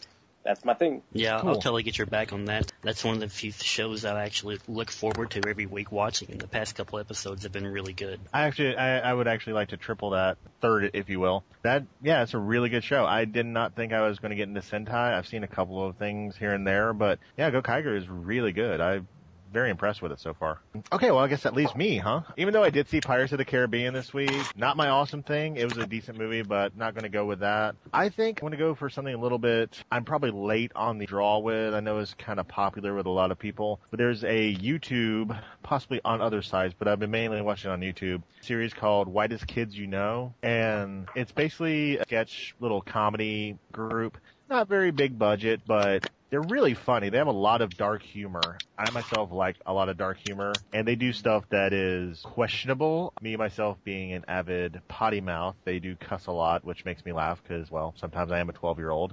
that's my thing. Yeah, Cool. I'll totally get your back on that. That's one of the few shows I actually look forward to every week watching, and the past couple episodes have been really good. I actually, I, I would actually like to triple that third, if you will. That, yeah, it's a really good show. I did not think I was going to get into Sentai. I've seen a couple of things here and there, but yeah, Gokaiger is really good. I'm very impressed with it so far. Okay, well, I guess that leaves me, huh? Even though I did see Pirates of the Caribbean this week, not my awesome thing. It was a decent movie, but not going to go with that. I think I'm going to go for something a little bit. I'm probably late on the draw with. I know it's kind of popular with a lot of people, but there's a YouTube, possibly on other sites, but I've been mainly watching on YouTube series called Whitest Kids You Know, and it's basically a sketch little comedy group. Not very big budget, but they're really funny. They have a lot of dark humor. I myself like a lot of dark humor, and they do stuff that is questionable. Me myself being an avid potty mouth, they do cuss a lot, which makes me laugh because, well, sometimes I am a 12 year old.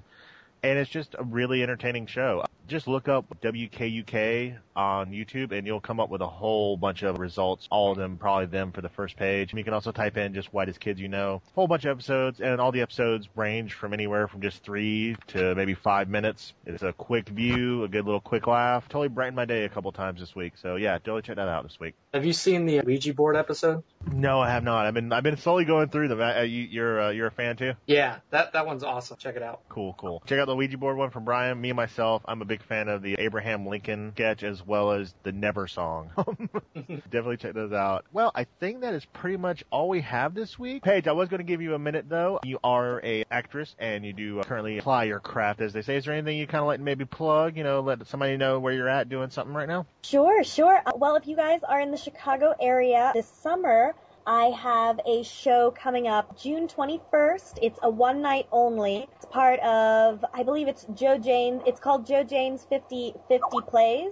And it's just a really entertaining show. Just look up WKUK on YouTube and you'll come up with a whole bunch of results. All of them, probably them for the first page. You can also type in just whitest kids you know. Whole bunch of episodes and all the episodes range from anywhere from just three to maybe five minutes. It's a quick view, a good little quick laugh. Totally brightened my day a couple times this week. So yeah, totally check that out this week. Have you seen the Ouija board episode? No, I have not. I've been, I've been slowly going through them. Uh, you, you're, uh, you're a fan too? Yeah, that that one's awesome. Check it out. Cool, cool. Check out the Ouija board one from Brian. Me and myself, I'm a big fan of the Abraham Lincoln sketch as well as the Never song. <laughs> <laughs> Definitely check those out. Well, I think that is pretty much all we have this week. Paige, I was going to give you a minute though. You are a actress and you do uh, currently apply your craft, as they say. Is there anything you kind of like maybe plug? You know, let somebody know where you're at doing something right now. Sure, sure. Uh, Well, if you guys are in the Chicago area this summer, I have a show coming up June 21st. It's a one night only. It's part of, I believe it's Joe James, it's called Joe James 50, 50 Plays.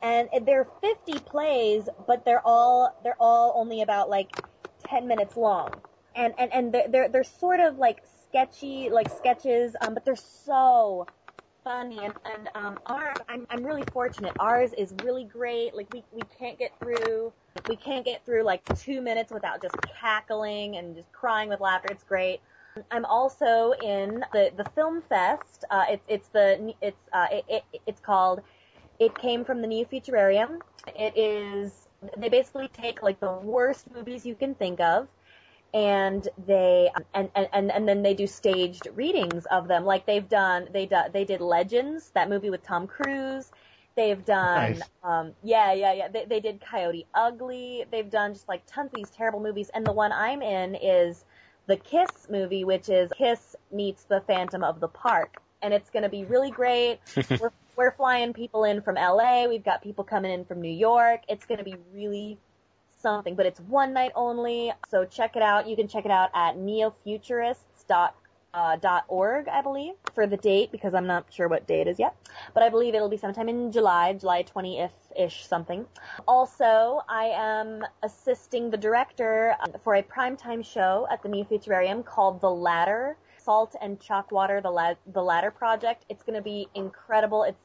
And they're 50 plays, but they're all, they're all only about like 10 minutes long. And, and, and they're, they're, they're sort of like sketchy, like sketches, um, but they're so funny and, and um ours I'm I'm really fortunate. Ours is really great. Like we we can't get through we can't get through like two minutes without just cackling and just crying with laughter. It's great. I'm also in the the film fest. Uh, it's it's the it's uh, it, it, it's called. It came from the Neo-Futurarium. It is they basically take like the worst movies you can think of, and they and and and then they do staged readings of them. Like they've done they do, they did Legends, that movie with Tom Cruise. They've done, Nice. um, yeah, yeah, yeah. They, they did Coyote Ugly. They've done just like tons of these terrible movies. And the one I'm in is the Kiss movie, which is Kiss meets the Phantom of the Park. And it's going to be really great. <laughs> we're, we're flying people in from LA. We've got people coming in from New York. It's going to be really something, but it's one night only. So check it out. You can check it out at neofuturists.org, uh, dot org, I believe, for the date because I'm not sure what day it is yet. But I believe it'll be sometime in July, July 20th ish something. Also, I am assisting the director um, for a primetime show at the Neo-Futurarium called The Ladder. Salt and Chalk Water, the, La- the Ladder Project. It's going to be incredible. It's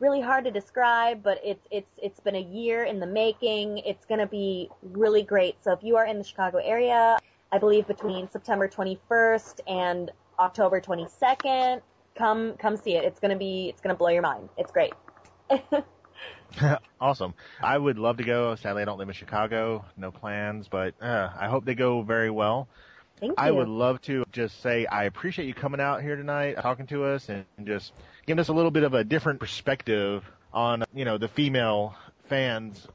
really hard to describe, but it's it's it's been a year in the making. It's going to be really great. So if you are in the Chicago area, I believe between September 21st and October 22nd, come come see it. It's going to be it's going to blow your mind. It's great. <laughs> awesome. I would love to go. Sadly, I don't live in Chicago. No plans, but uh, I hope they go very well. Thank you. I would love to just say I appreciate you coming out here tonight, talking to us, and just giving us a little bit of a different perspective on, you know, the female fans'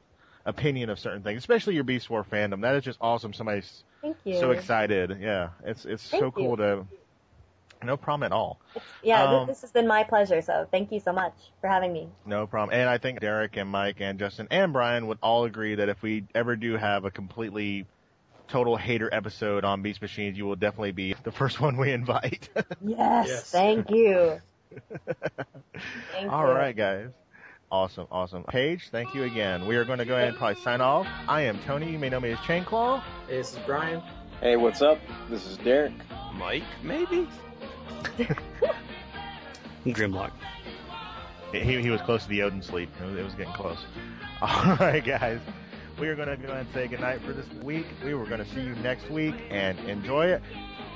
opinion of certain things, especially your Beast War fandom. That is just awesome. Somebody's Thank you. so excited. Yeah, it's it's so cool you. to. No problem at all. yeah, um, this, this has been my pleasure. So thank you so much for having me. No problem. And I think Derek and Mike and Justin and Brian would all agree that if we ever do have a completely total hater episode on Beast Machines, you will definitely be the first <laughs> one we invite. Yes, Yes. thank you. Thank all you. right, guys. Awesome, awesome. Paige, thank you again. We are going to go ahead and probably sign off. I am Tony. You may know me as Chainclaw. Hey, this is Brian. Hey, what's up? This is Derek. Mike, maybe? <laughs> Grimlock. He, he was close to the Odin sleep. It was, it was getting close. <laughs> All right, guys. We are going to go ahead and say goodnight for this week. We were going to see you next week and enjoy it.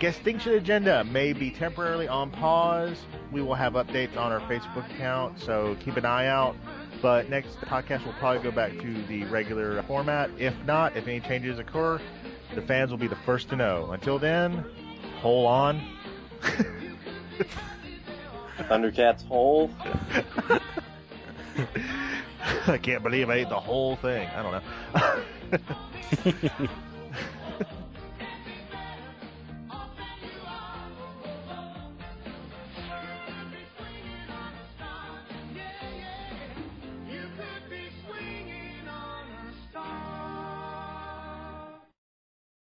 GuestTinction Agenda may be temporarily on pause. We will have updates on our Facebook account, so keep an eye out. But next podcast will probably go back to the regular format. If not, if any changes occur, the fans will be the first to know. Until then, hold on. <laughs> Thundercat's hole. <laughs> I can't believe I ate the whole thing. I don't know. <laughs>